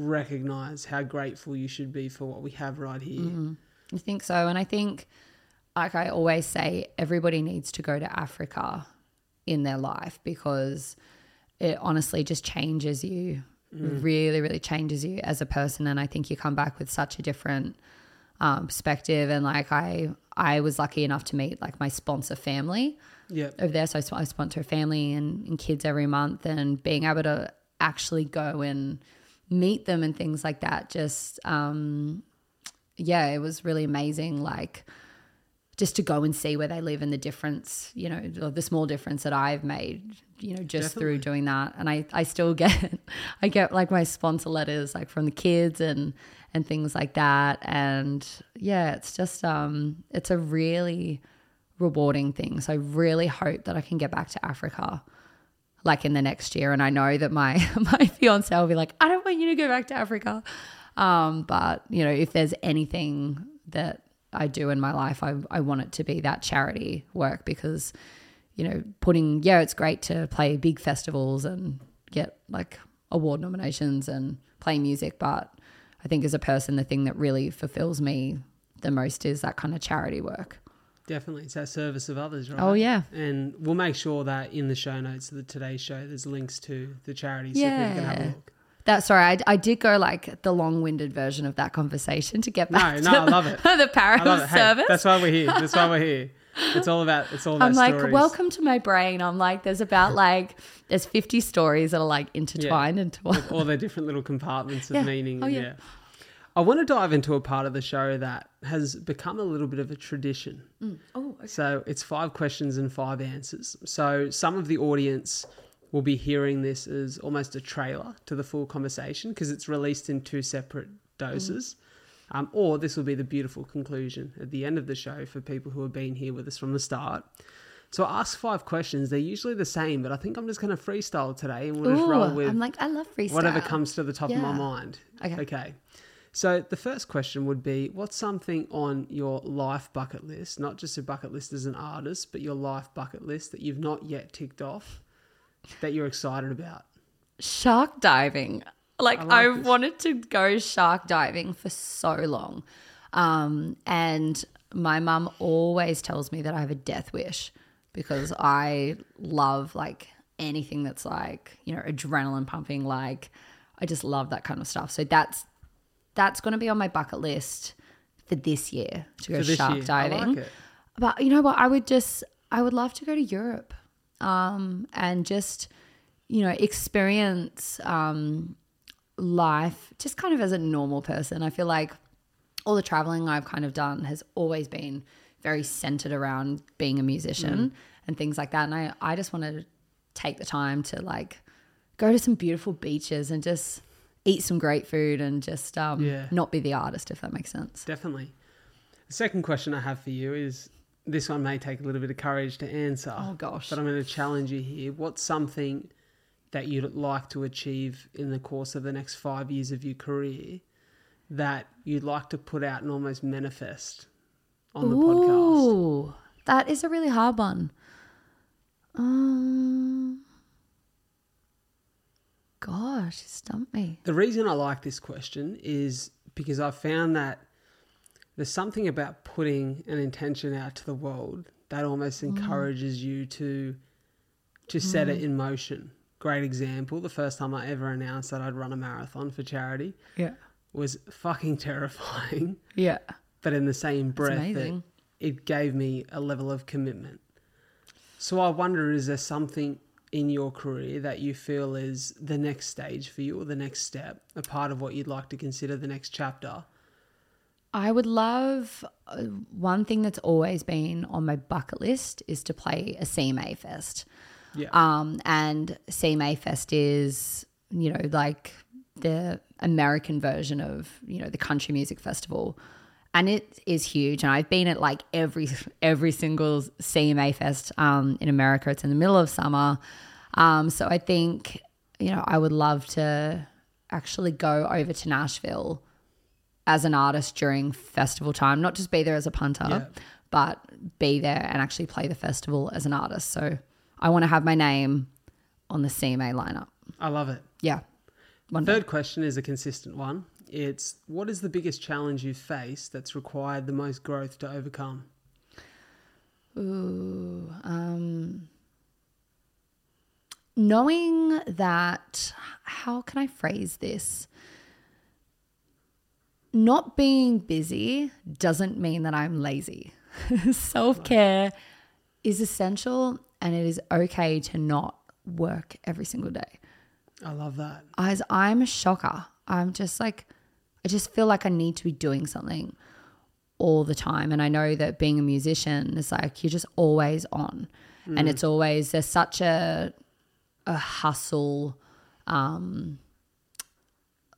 recognize how grateful you should be for what we have right here. Mm-hmm. I think so. And I think, like I always say, everybody needs to go to Africa in their life because it honestly just changes you, really, really changes you as a person. And I think you come back with such a different um, perspective. And like I, I was lucky enough to meet like my sponsor family Yeah, over there. So I, sponsor family and, and kids every month, and being able to actually go and meet them and things like that. Just, um, yeah, it was really amazing. Like, just to go and see where they live and the difference, you know, or the small difference that I've made, you know, just through doing that. And I, I still get, I get like my sponsor letters like from the kids and, and things like that. And yeah, it's just, um, it's a really rewarding thing. So I really hope that I can get back to Africa like in the next year. And I know that my, my fiance will be like, I don't want you to go back to Africa. Um, but you know, if there's anything that I do in my life, I, I want it to be that charity work because, you know, putting, yeah, it's great to play big festivals and get like award nominations and play music. But I think as a person, the thing that really fulfills me the most is that kind of charity work. Definitely. It's that service of others, right? Oh, yeah. And we'll make sure that in the show notes of the today's show, there's links to the charities so people can have a Yeah. look. That's sorry, I, I did go like the long-winded version of that conversation to get back no, to I love it. the I Paris love. Hey, service. that's why we're here. That's why we're here. It's all about. It's all about. I'm like, stories. welcome to my brain. I'm like, there's about like, there's 50 stories that are like intertwined into one. With all the different little compartments of Yeah. meaning. Oh, yeah. yeah. I want to dive into a part of the show that has become a little bit of a tradition. Oh, okay. So it's five questions and five answers. So some of the audience will be hearing this as almost a trailer to the full conversation because it's released in two separate doses. Um, or this will be the beautiful conclusion at the end of the show for people who have been here with us from the start. So I ask five questions. They're usually the same, but I think I'm just going to freestyle today and we'll just roll with I'm like, I love freestyle. whatever comes to the top of my mind. Okay. Okay. So the first question would be what's something on your life bucket list, not just a bucket list as an artist, but your life bucket list that you've not yet ticked off that you're excited about? Shark diving. Like, I I, like this. wanted to go shark diving for so long. Um, and my mum always tells me that I have a death wish because I love like anything that's like, you know, adrenaline pumping. Like, I just love that kind of stuff. So that's that's going to be on my bucket list for this year to go shark year. Diving. like but you know what? I would just, I would love to go to Europe um, and just, you know, experience um, life just kind of as a normal person. I feel like all the traveling I've kind of done has always been very centered around being a musician and things like that. And I, I just want to take the time to like go to some beautiful beaches and just eat some great food and just um, Yeah. not be the artist, if that makes sense. Definitely. The second question I have for you is this one may take a little bit of courage to answer. Oh, gosh. But I'm going to challenge you here. What's something that you'd like to achieve in the course of the next five years of your career that you'd like to put out and almost manifest on the podcast? Ooh, that is a really hard one. Um, gosh, you stumped me. The reason I like this question is because I found that there's something about putting an intention out to the world that almost mm. encourages you to to set it mm. in motion. Great example, the first time I ever announced that I'd run a marathon for charity Yeah. was fucking terrifying, Yeah. but in the same breath amazing. it gave me a level of commitment. So I wonder is there something in your career that you feel is the next stage for you or the next step, a part of what you'd like to consider the next chapter? I would love uh, one thing that's always been on my bucket list is to play a CMA Fest. Yeah. Um, and CMA Fest is, you know, like the American version of, you know, the country music festival. And it is huge. And I've been at like every every single CMA Fest um, in America. It's in the middle of summer. Um, so I think, you know, I would love to actually go over to Nashville as an artist during festival time, not just be there as a punter, Yeah. but be there and actually play the festival as an artist. So I want to have my name on the CMA lineup. I love it. Yeah. One day. Third question is a consistent one. It's what is the biggest challenge you've faced that's required the most growth to overcome? Ooh, um, knowing that, how can I phrase this? Not being busy doesn't mean that I'm lazy. Self care is essential and it is okay to not work every single day. I love that. As I'm a shocker. I'm just like, I just feel like I need to be doing something all the time. And I know that being a musician is like, you're just always on. And it's always, there's such a, a hustle, um,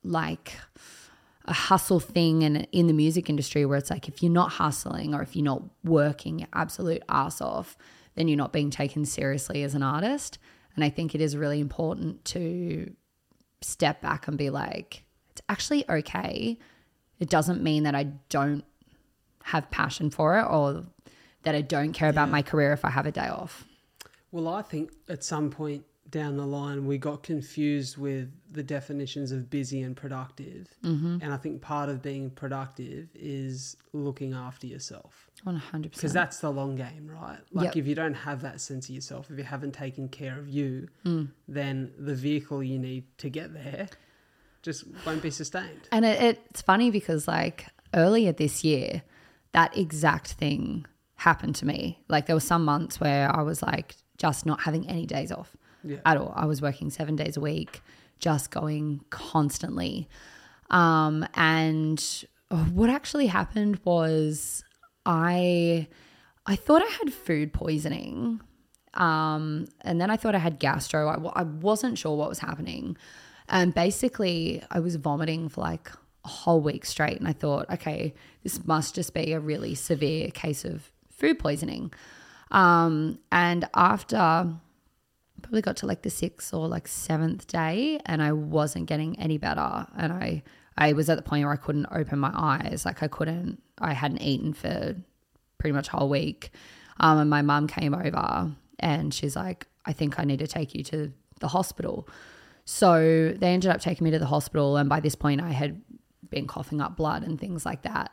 like a hustle thing in, in the music industry where it's like, if you're not hustling or if you're not working your absolute ass off, then you're not being taken seriously as an artist. And I think it is really important to step back and be like, it's actually okay. It doesn't mean that I don't have passion for it or that I don't care about my career if I have a day off. Well, I think at some point down the line, we got confused with the definitions of busy and productive. Mm-hmm. And I think part of being productive is looking after yourself. 100%. Because that's the long game, right? Like, Yep. if you don't have that sense of yourself, if you haven't taken care of you, Mm. then the vehicle you need to get there just won't be sustained. And it, it's funny because, like, earlier this year, that exact thing happened to me. Like, there were some months where I was like just not having any days off Yeah. at all. I was working seven days a week, just going constantly. Um, and what actually happened was I I thought I had food poisoning. Um, and then I thought I had gastro. I, I wasn't sure what was happening. And basically, I was vomiting for like a whole week straight. And I thought, okay, this must just be a really severe case of food poisoning. Um, and after probably got to like the sixth or like seventh day and I wasn't getting any better. And I, I was at the point where I couldn't open my eyes. Like I couldn't, I hadn't eaten for pretty much a whole week. Um, and my mum came over and she's like, I think I need to take you to the hospital. So they ended up taking me to the hospital. And by this point, I had been coughing up blood and things like that.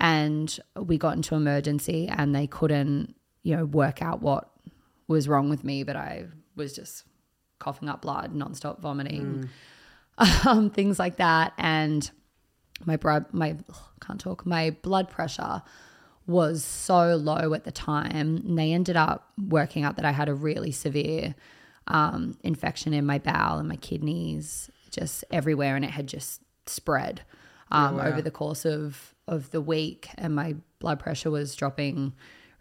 And we got into emergency and they couldn't, you know, work out what was wrong with me, but I was just coughing up blood, nonstop vomiting, um, things like that. And my blood, my ugh, can't talk. My blood pressure was so low at the time. And they ended up working out that I had a really severe um, infection in my bowel and my kidneys, just everywhere, and it had just spread um, wow. over the course of of the week. And my blood pressure was dropping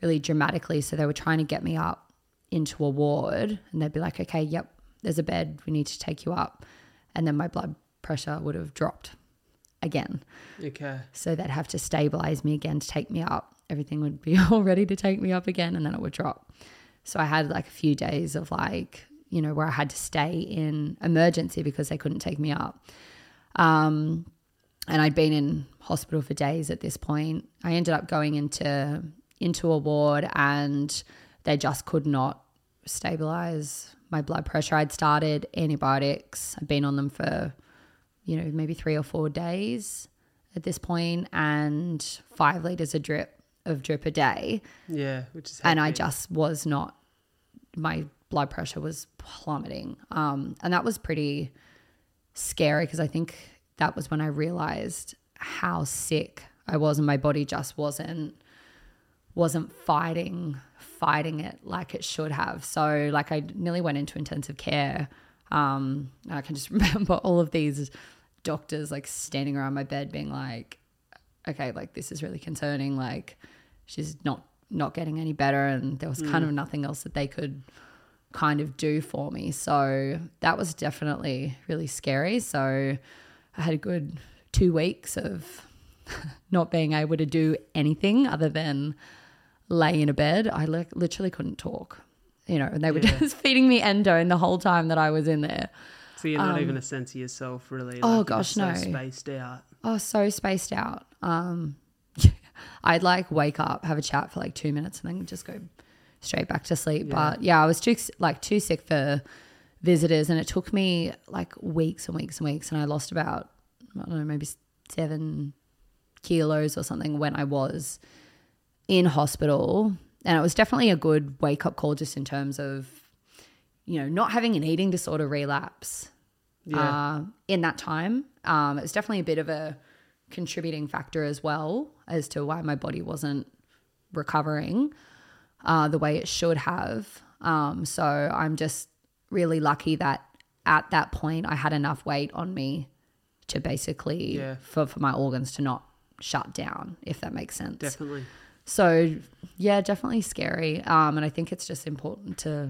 really dramatically. So they were trying to get me up into a ward, and they'd be like, "Okay, yep, there's a bed. We need to take you up," and then my blood pressure would have dropped again. Okay. So they'd have to stabilize me again to take me up. Everything would be all ready to take me up again, and then it would drop. So I had like a few days of like, you know, where I had to stay in emergency because they couldn't take me up. Um, and I'd been in hospital for days at this point. I ended up going into into a ward, and they just could not stabilize my blood pressure. I'd started antibiotics. I'd been on them for you know, maybe three or four days at this point and five liters a drip of drip a day. Yeah, which is And I just was not, my blood pressure was plummeting. Um, and that was pretty scary because I think that was when I realized how sick I was and my body just wasn't wasn't fighting fighting it like it should have. So like I nearly went into intensive care. Um, I can just remember all of these doctors like standing around my bed being like, okay, like this is really concerning. Like she's not not getting any better and there was kind of nothing else that they could kind of do for me. So that was definitely really scary. So I had a good two weeks of not being able to do anything other than lay in a bed. I like literally couldn't talk. You know, and they were Yeah. just feeding me endone the whole time that I was in there. So you're not even a sense of yourself, really. Um, oh, like, gosh, so no. Spaced out. Oh, so spaced out. Um, I'd like wake up, have a chat for like two minutes, and then just go straight back to sleep. But yeah, I was too like too sick for visitors, and it took me like weeks and weeks and weeks, and I lost about I don't know maybe seven kilos or something when I was in hospital, and it was definitely a good wake up call just in terms of you know not having an eating disorder relapse Yeah. uh, in that time. Um, it was definitely a bit of a contributing factor as well as to why my body wasn't recovering uh, the way it should have. Um, so I'm just really lucky that at that point I had enough weight on me to basically Yeah. for, for my organs to not shut down, if that makes sense. Definitely. So yeah, definitely scary. Um, and I think it's just important to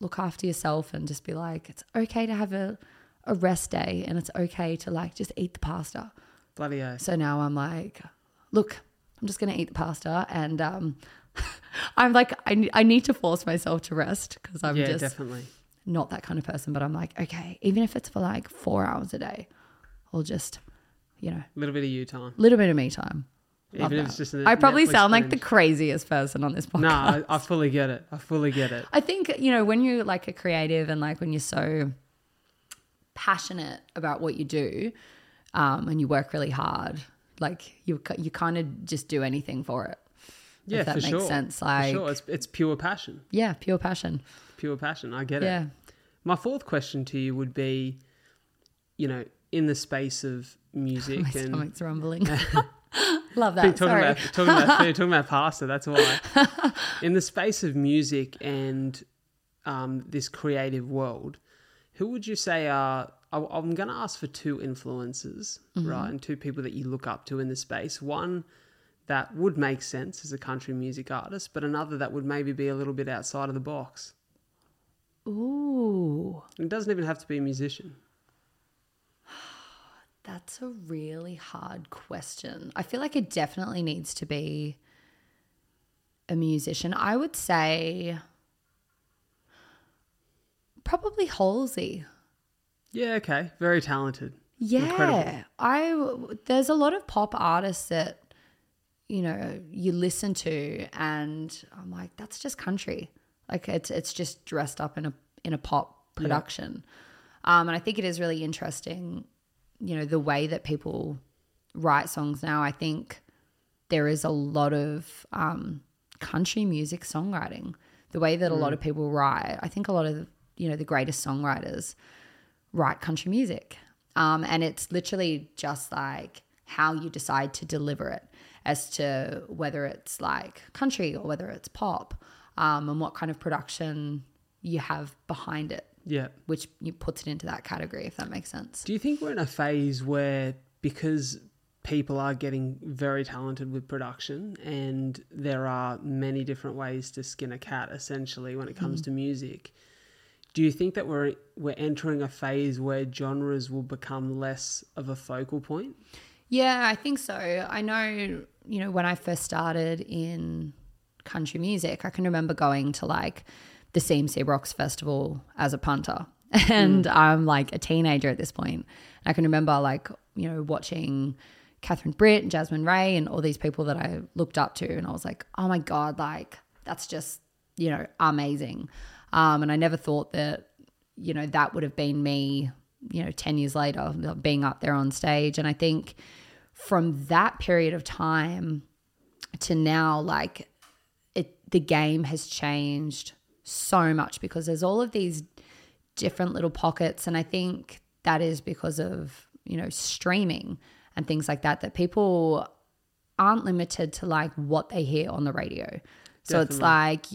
look after yourself and just be like, it's okay to have a, a rest day and it's okay to like just eat the pasta. Bloody oath. So now I'm like, look, I'm just gonna eat the pasta and um, I'm like, I, I need to force myself to rest because I'm Yeah, just definitely. not that kind of person. But I'm like, okay, even if it's for like four hours a day, I'll just, you know, A little bit of you time. A little bit of me time. Love Even if it's just I probably Netflix sound like the craziest person on this podcast. No, I, I fully get it. I fully get it. I think, you know, when you're like a creative and like when you're so passionate about what you do um, and you work really hard, like you, you kind of just do anything for it. Yeah, if that for makes sure. sense. For sure. It's, it's pure passion. yeah, pure passion. Pure passion. I get Yeah. it. My fourth question to you would be, you know, in the space of music My and stomach's rumbling. Love that. talking Sorry. about talking about food, talking about pasta. That's why. In the space of music and um, this creative world, who would you say are? I- I'm going to ask for two influences, Mm-hmm. right, and two people that you look up to in the space. One that would make sense as a country music artist, but another that would maybe be a little bit outside of the box. Ooh, It doesn't even have to be a musician. that's a really hard question. I feel like it definitely needs to be a musician. I would say probably Halsey. Yeah, okay, very talented. Yeah, Incredible. I there's a lot of pop artists that you know you listen to, and I'm like, that's just country. Like it's it's just dressed up in a in a pop production, um, and I think it is really interesting. You know the way that people write songs now. I think there is a lot of um, country music songwriting. The way that a lot of people write, I think a lot of you know the greatest songwriters write country music. Um, and it's literally just like how you decide to deliver it as to whether it's like country or whether it's pop um, and what kind of production you have behind it Yeah. which you puts it into that category if that makes sense Do you think we're in a phase where because people are getting very talented with production and there are many different ways to skin a cat essentially when it comes to music, do you think that we're we're entering a phase where genres will become less of a focal point? Yeah, I think so. I know, you know, when I first started in country music, I can remember going to like the CMC Rocks Festival as a punter. And I'm like a teenager at this point. I can remember like, you know, watching Catherine Britt and Jasmine Rae and all these people that I looked up to. And I was like, oh my God, like that's just, you know, amazing. Um, and I never thought that, you know, that would have been me, you know, 10 years later, being up there on stage. And I think from that period of time to now, like it, the game has changed so much because there's all of these different little pockets. And I think that is because of, you know, streaming and things like that, that people aren't limited to like what they hear on the radio. So it's like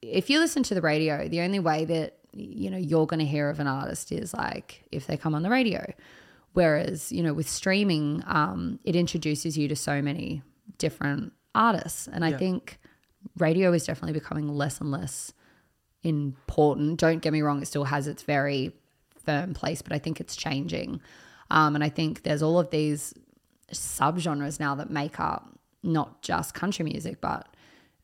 if you listen to the radio, the only way that you know you're going to hear of an artist is like if they come on the radio. Whereas you know with streaming, um, it introduces you to so many different artists, and I think radio is definitely becoming less and less important. Don't get me wrong; it still has its very firm place, but I think it's changing. Um, and I think there's all of these subgenres now that make up not just country music, but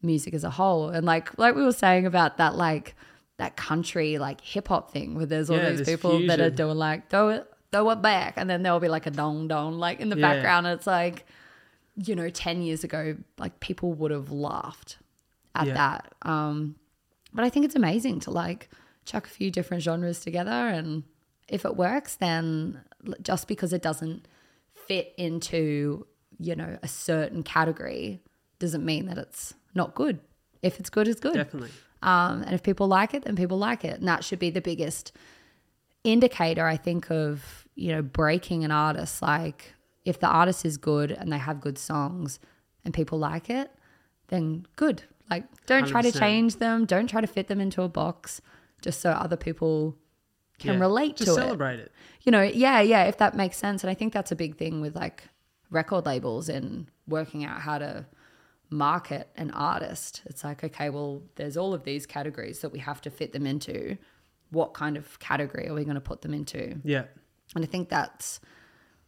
music as a whole. And like like we were saying about that like that country like hip hop thing where there's all Yeah, these people that are doing like throw it throw it back and then there'll be like a dong dong like in the Yeah. background. It's like, you know, ten years ago, like people would have laughed at Yeah. that. Um but I think it's amazing to like chuck a few different genres together and if it works then just because it doesn't fit into you know a certain category doesn't mean that it's not good if it's good it's good Definitely. Um, and if people like it then people like it and that should be the biggest indicator i think of you know breaking an artist like if the artist is good and they have good songs and people like it then good like don't try to change them don't try to fit them into a box just so other people can Yeah. relate Just to it celebrate it. you know, yeah, yeah, if that makes sense. And I think that's a big thing with like record labels and working out how to market an artist. It's like, okay, well, there's all of these categories that we have to fit them into. What kind of category are we going to put them into? Yeah. And I think that's,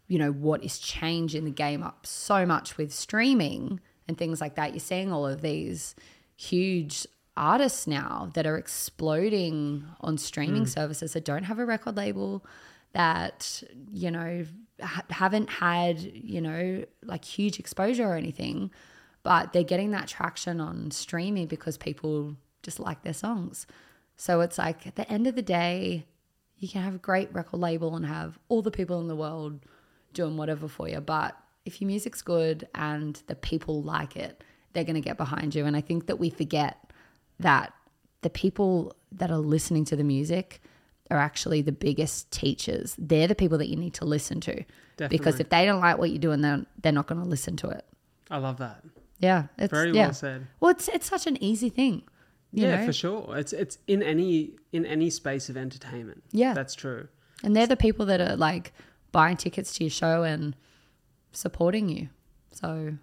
you know, what is changing the game up so much with streaming and things like that. You're seeing all of these huge artists now that are exploding on streaming mm. services that don't have a record label, that, you know, ha- haven't had, you know, like huge exposure or anything, but they're getting that traction on streaming because people just like their songs. So it's like at the end of the day, you can have a great record label and have all the people in the world doing whatever for you. But if your music's good and the people like it, they're going to get behind you. And I think that we forget that the people that are listening to the music are actually the biggest teachers. They're the people that you need to listen to. Because if they don't like what you're doing, then they're not going to listen to it. I love that. Yeah, it's Very yeah. well said. Well, it's it's such an easy thing. you yeah, know? for sure. It's it's in any in any space of entertainment. Yeah. That's true. And they're the people that are like buying tickets to your show and supporting you. So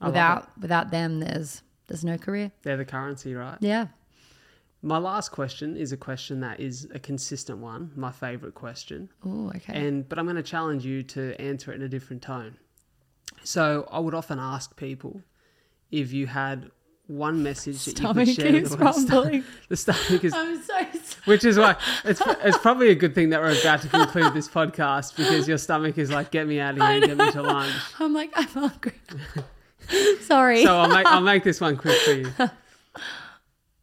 without without them there's there's no career. They're the currency, right? Yeah. My last question is a question that is a consistent one, my favorite question. Oh, okay. And but I'm going to challenge you to answer it in a different tone. So, I would often ask people if you had one message that Stomach you could share with the world. rumbling. The stomach is I'm so sorry. which is why it's it's probably a good thing that we're about to conclude this podcast because your stomach is like get me out of here and get me to lunch. I'm like I'm hungry. sorry. So I'll make I'll make this one quick for you.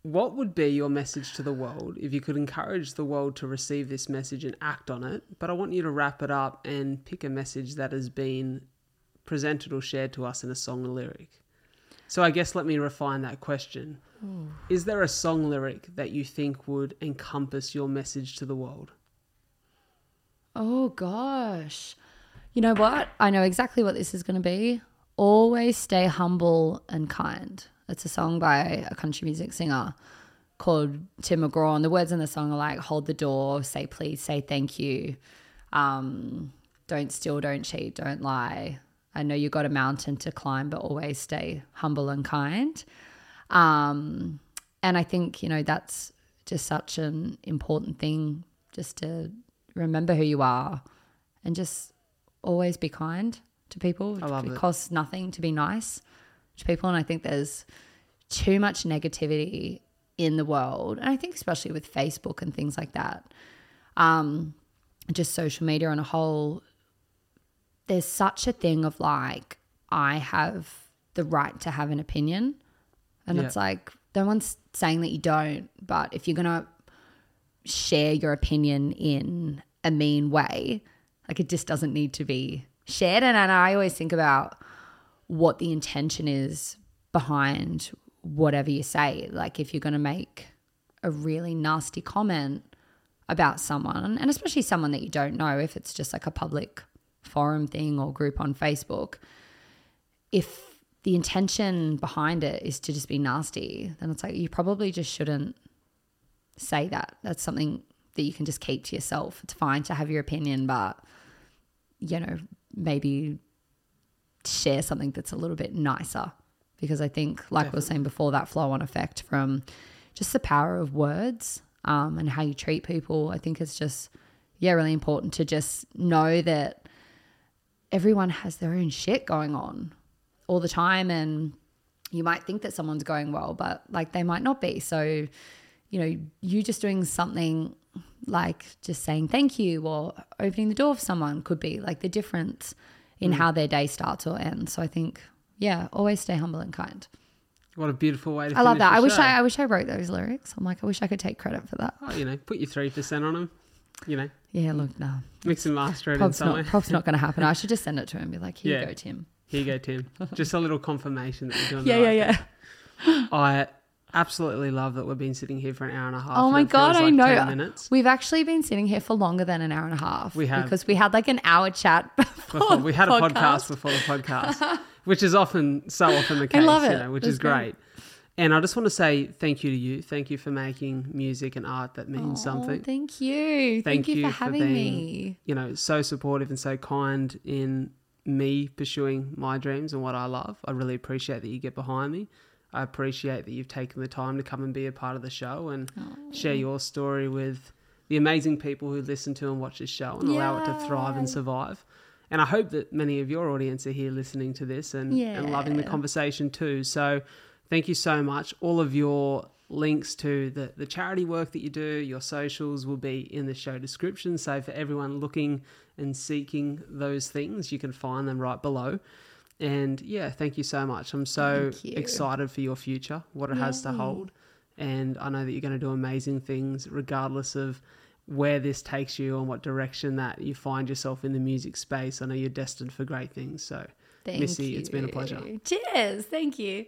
What would be your message to the world if you could encourage the world to receive this message and act on it? But I want you to wrap it up and pick a message that has been presented or shared to us in a song or lyric. So I guess let me refine that question. Is there a song lyric that you think would encompass your message to the world? oh gosh. You know what? I know exactly what this is going to be. Always stay humble and kind. It's a song by a country music singer called Tim McGraw. And the words in the song are like, hold the door, say please, say thank you. Um, don't steal, don't cheat, don't lie. I know you got a mountain to climb, but always stay humble and kind. Um, and I think, you know, that's just such an important thing just to remember who you are and just always be kind to people. It it. costs nothing to be nice to people. And I think there's too much negativity in the world. And I think especially with Facebook and things like that. Um, just social media on a whole, there's such a thing of like, I have the right to have an opinion. And Yeah. it's like, no one's saying that you don't, but if you're going to share your opinion in a mean way, like it just doesn't need to be shared. And, and I always think about what the intention is behind whatever you say. Like if you're going to make a really nasty comment about someone, and especially someone that you don't know, if it's just like a public forum thing or group on Facebook, if the intention behind it is to just be nasty, then it's like you probably just shouldn't say that. That's something that you can just keep to yourself. It's fine to have your opinion, but you know, maybe share something that's a little bit nicer. Because I think, like we were saying before, that flow on effect from just the power of words um, and how you treat people, I think it's just, yeah, really important to just know that everyone has their own shit going on all the time. And you might think that someone's going well, but like they might not be. So, you know, you just doing something like just saying thank you or opening the door for someone could be like the difference in mm. how their day starts or ends. So I think, yeah, always stay humble and kind. What a beautiful way to I love that. I wish. I, I wish I wrote those lyrics. I'm like, I wish I could take credit for that. Oh, you know, put your 3% on them. You know, Yeah, look, no. mix and master it in Prob's some way. not, prob's not going to happen. I should just send it to him and be like, here Yeah. you go, Tim. Here you go, Tim. Just a little confirmation that you're doing Yeah, the yeah, right yeah. thing. I absolutely love that we've been sitting here for an hour and a half. Oh and my it feels god, I like know. 10 minutes. We've actually been sitting here for longer than an hour and a half. We have. because we had like an hour chat before. Before, we had a podcast before the podcast, which is often so often the case, love you it. know, which It was is great. And I just want to say thank you to you. Thank you for making music and art that means something. Thank you. Thank, you, for having being, me. You know, so supportive and so kind in me pursuing my dreams and what I love. I really appreciate that you get behind me. I appreciate that you've taken the time to come and be a part of the show and share your story with the amazing people who listen to and watch this show and allow it to thrive and survive. And I hope that many of your audience are here listening to this and, and loving the conversation too. So thank you so much. All of your links to the, the charity work that you do, your socials will be in the show description. So for everyone looking and seeking those things, you can find them right below. And yeah, thank you so much. I'm so excited for your future, what it has to hold. And I know that you're going to do amazing things regardless of where this takes you and what direction that you find yourself in the music space. I know you're destined for great things. So, Thank Missy, you. it's been a pleasure. Cheers. Thank you.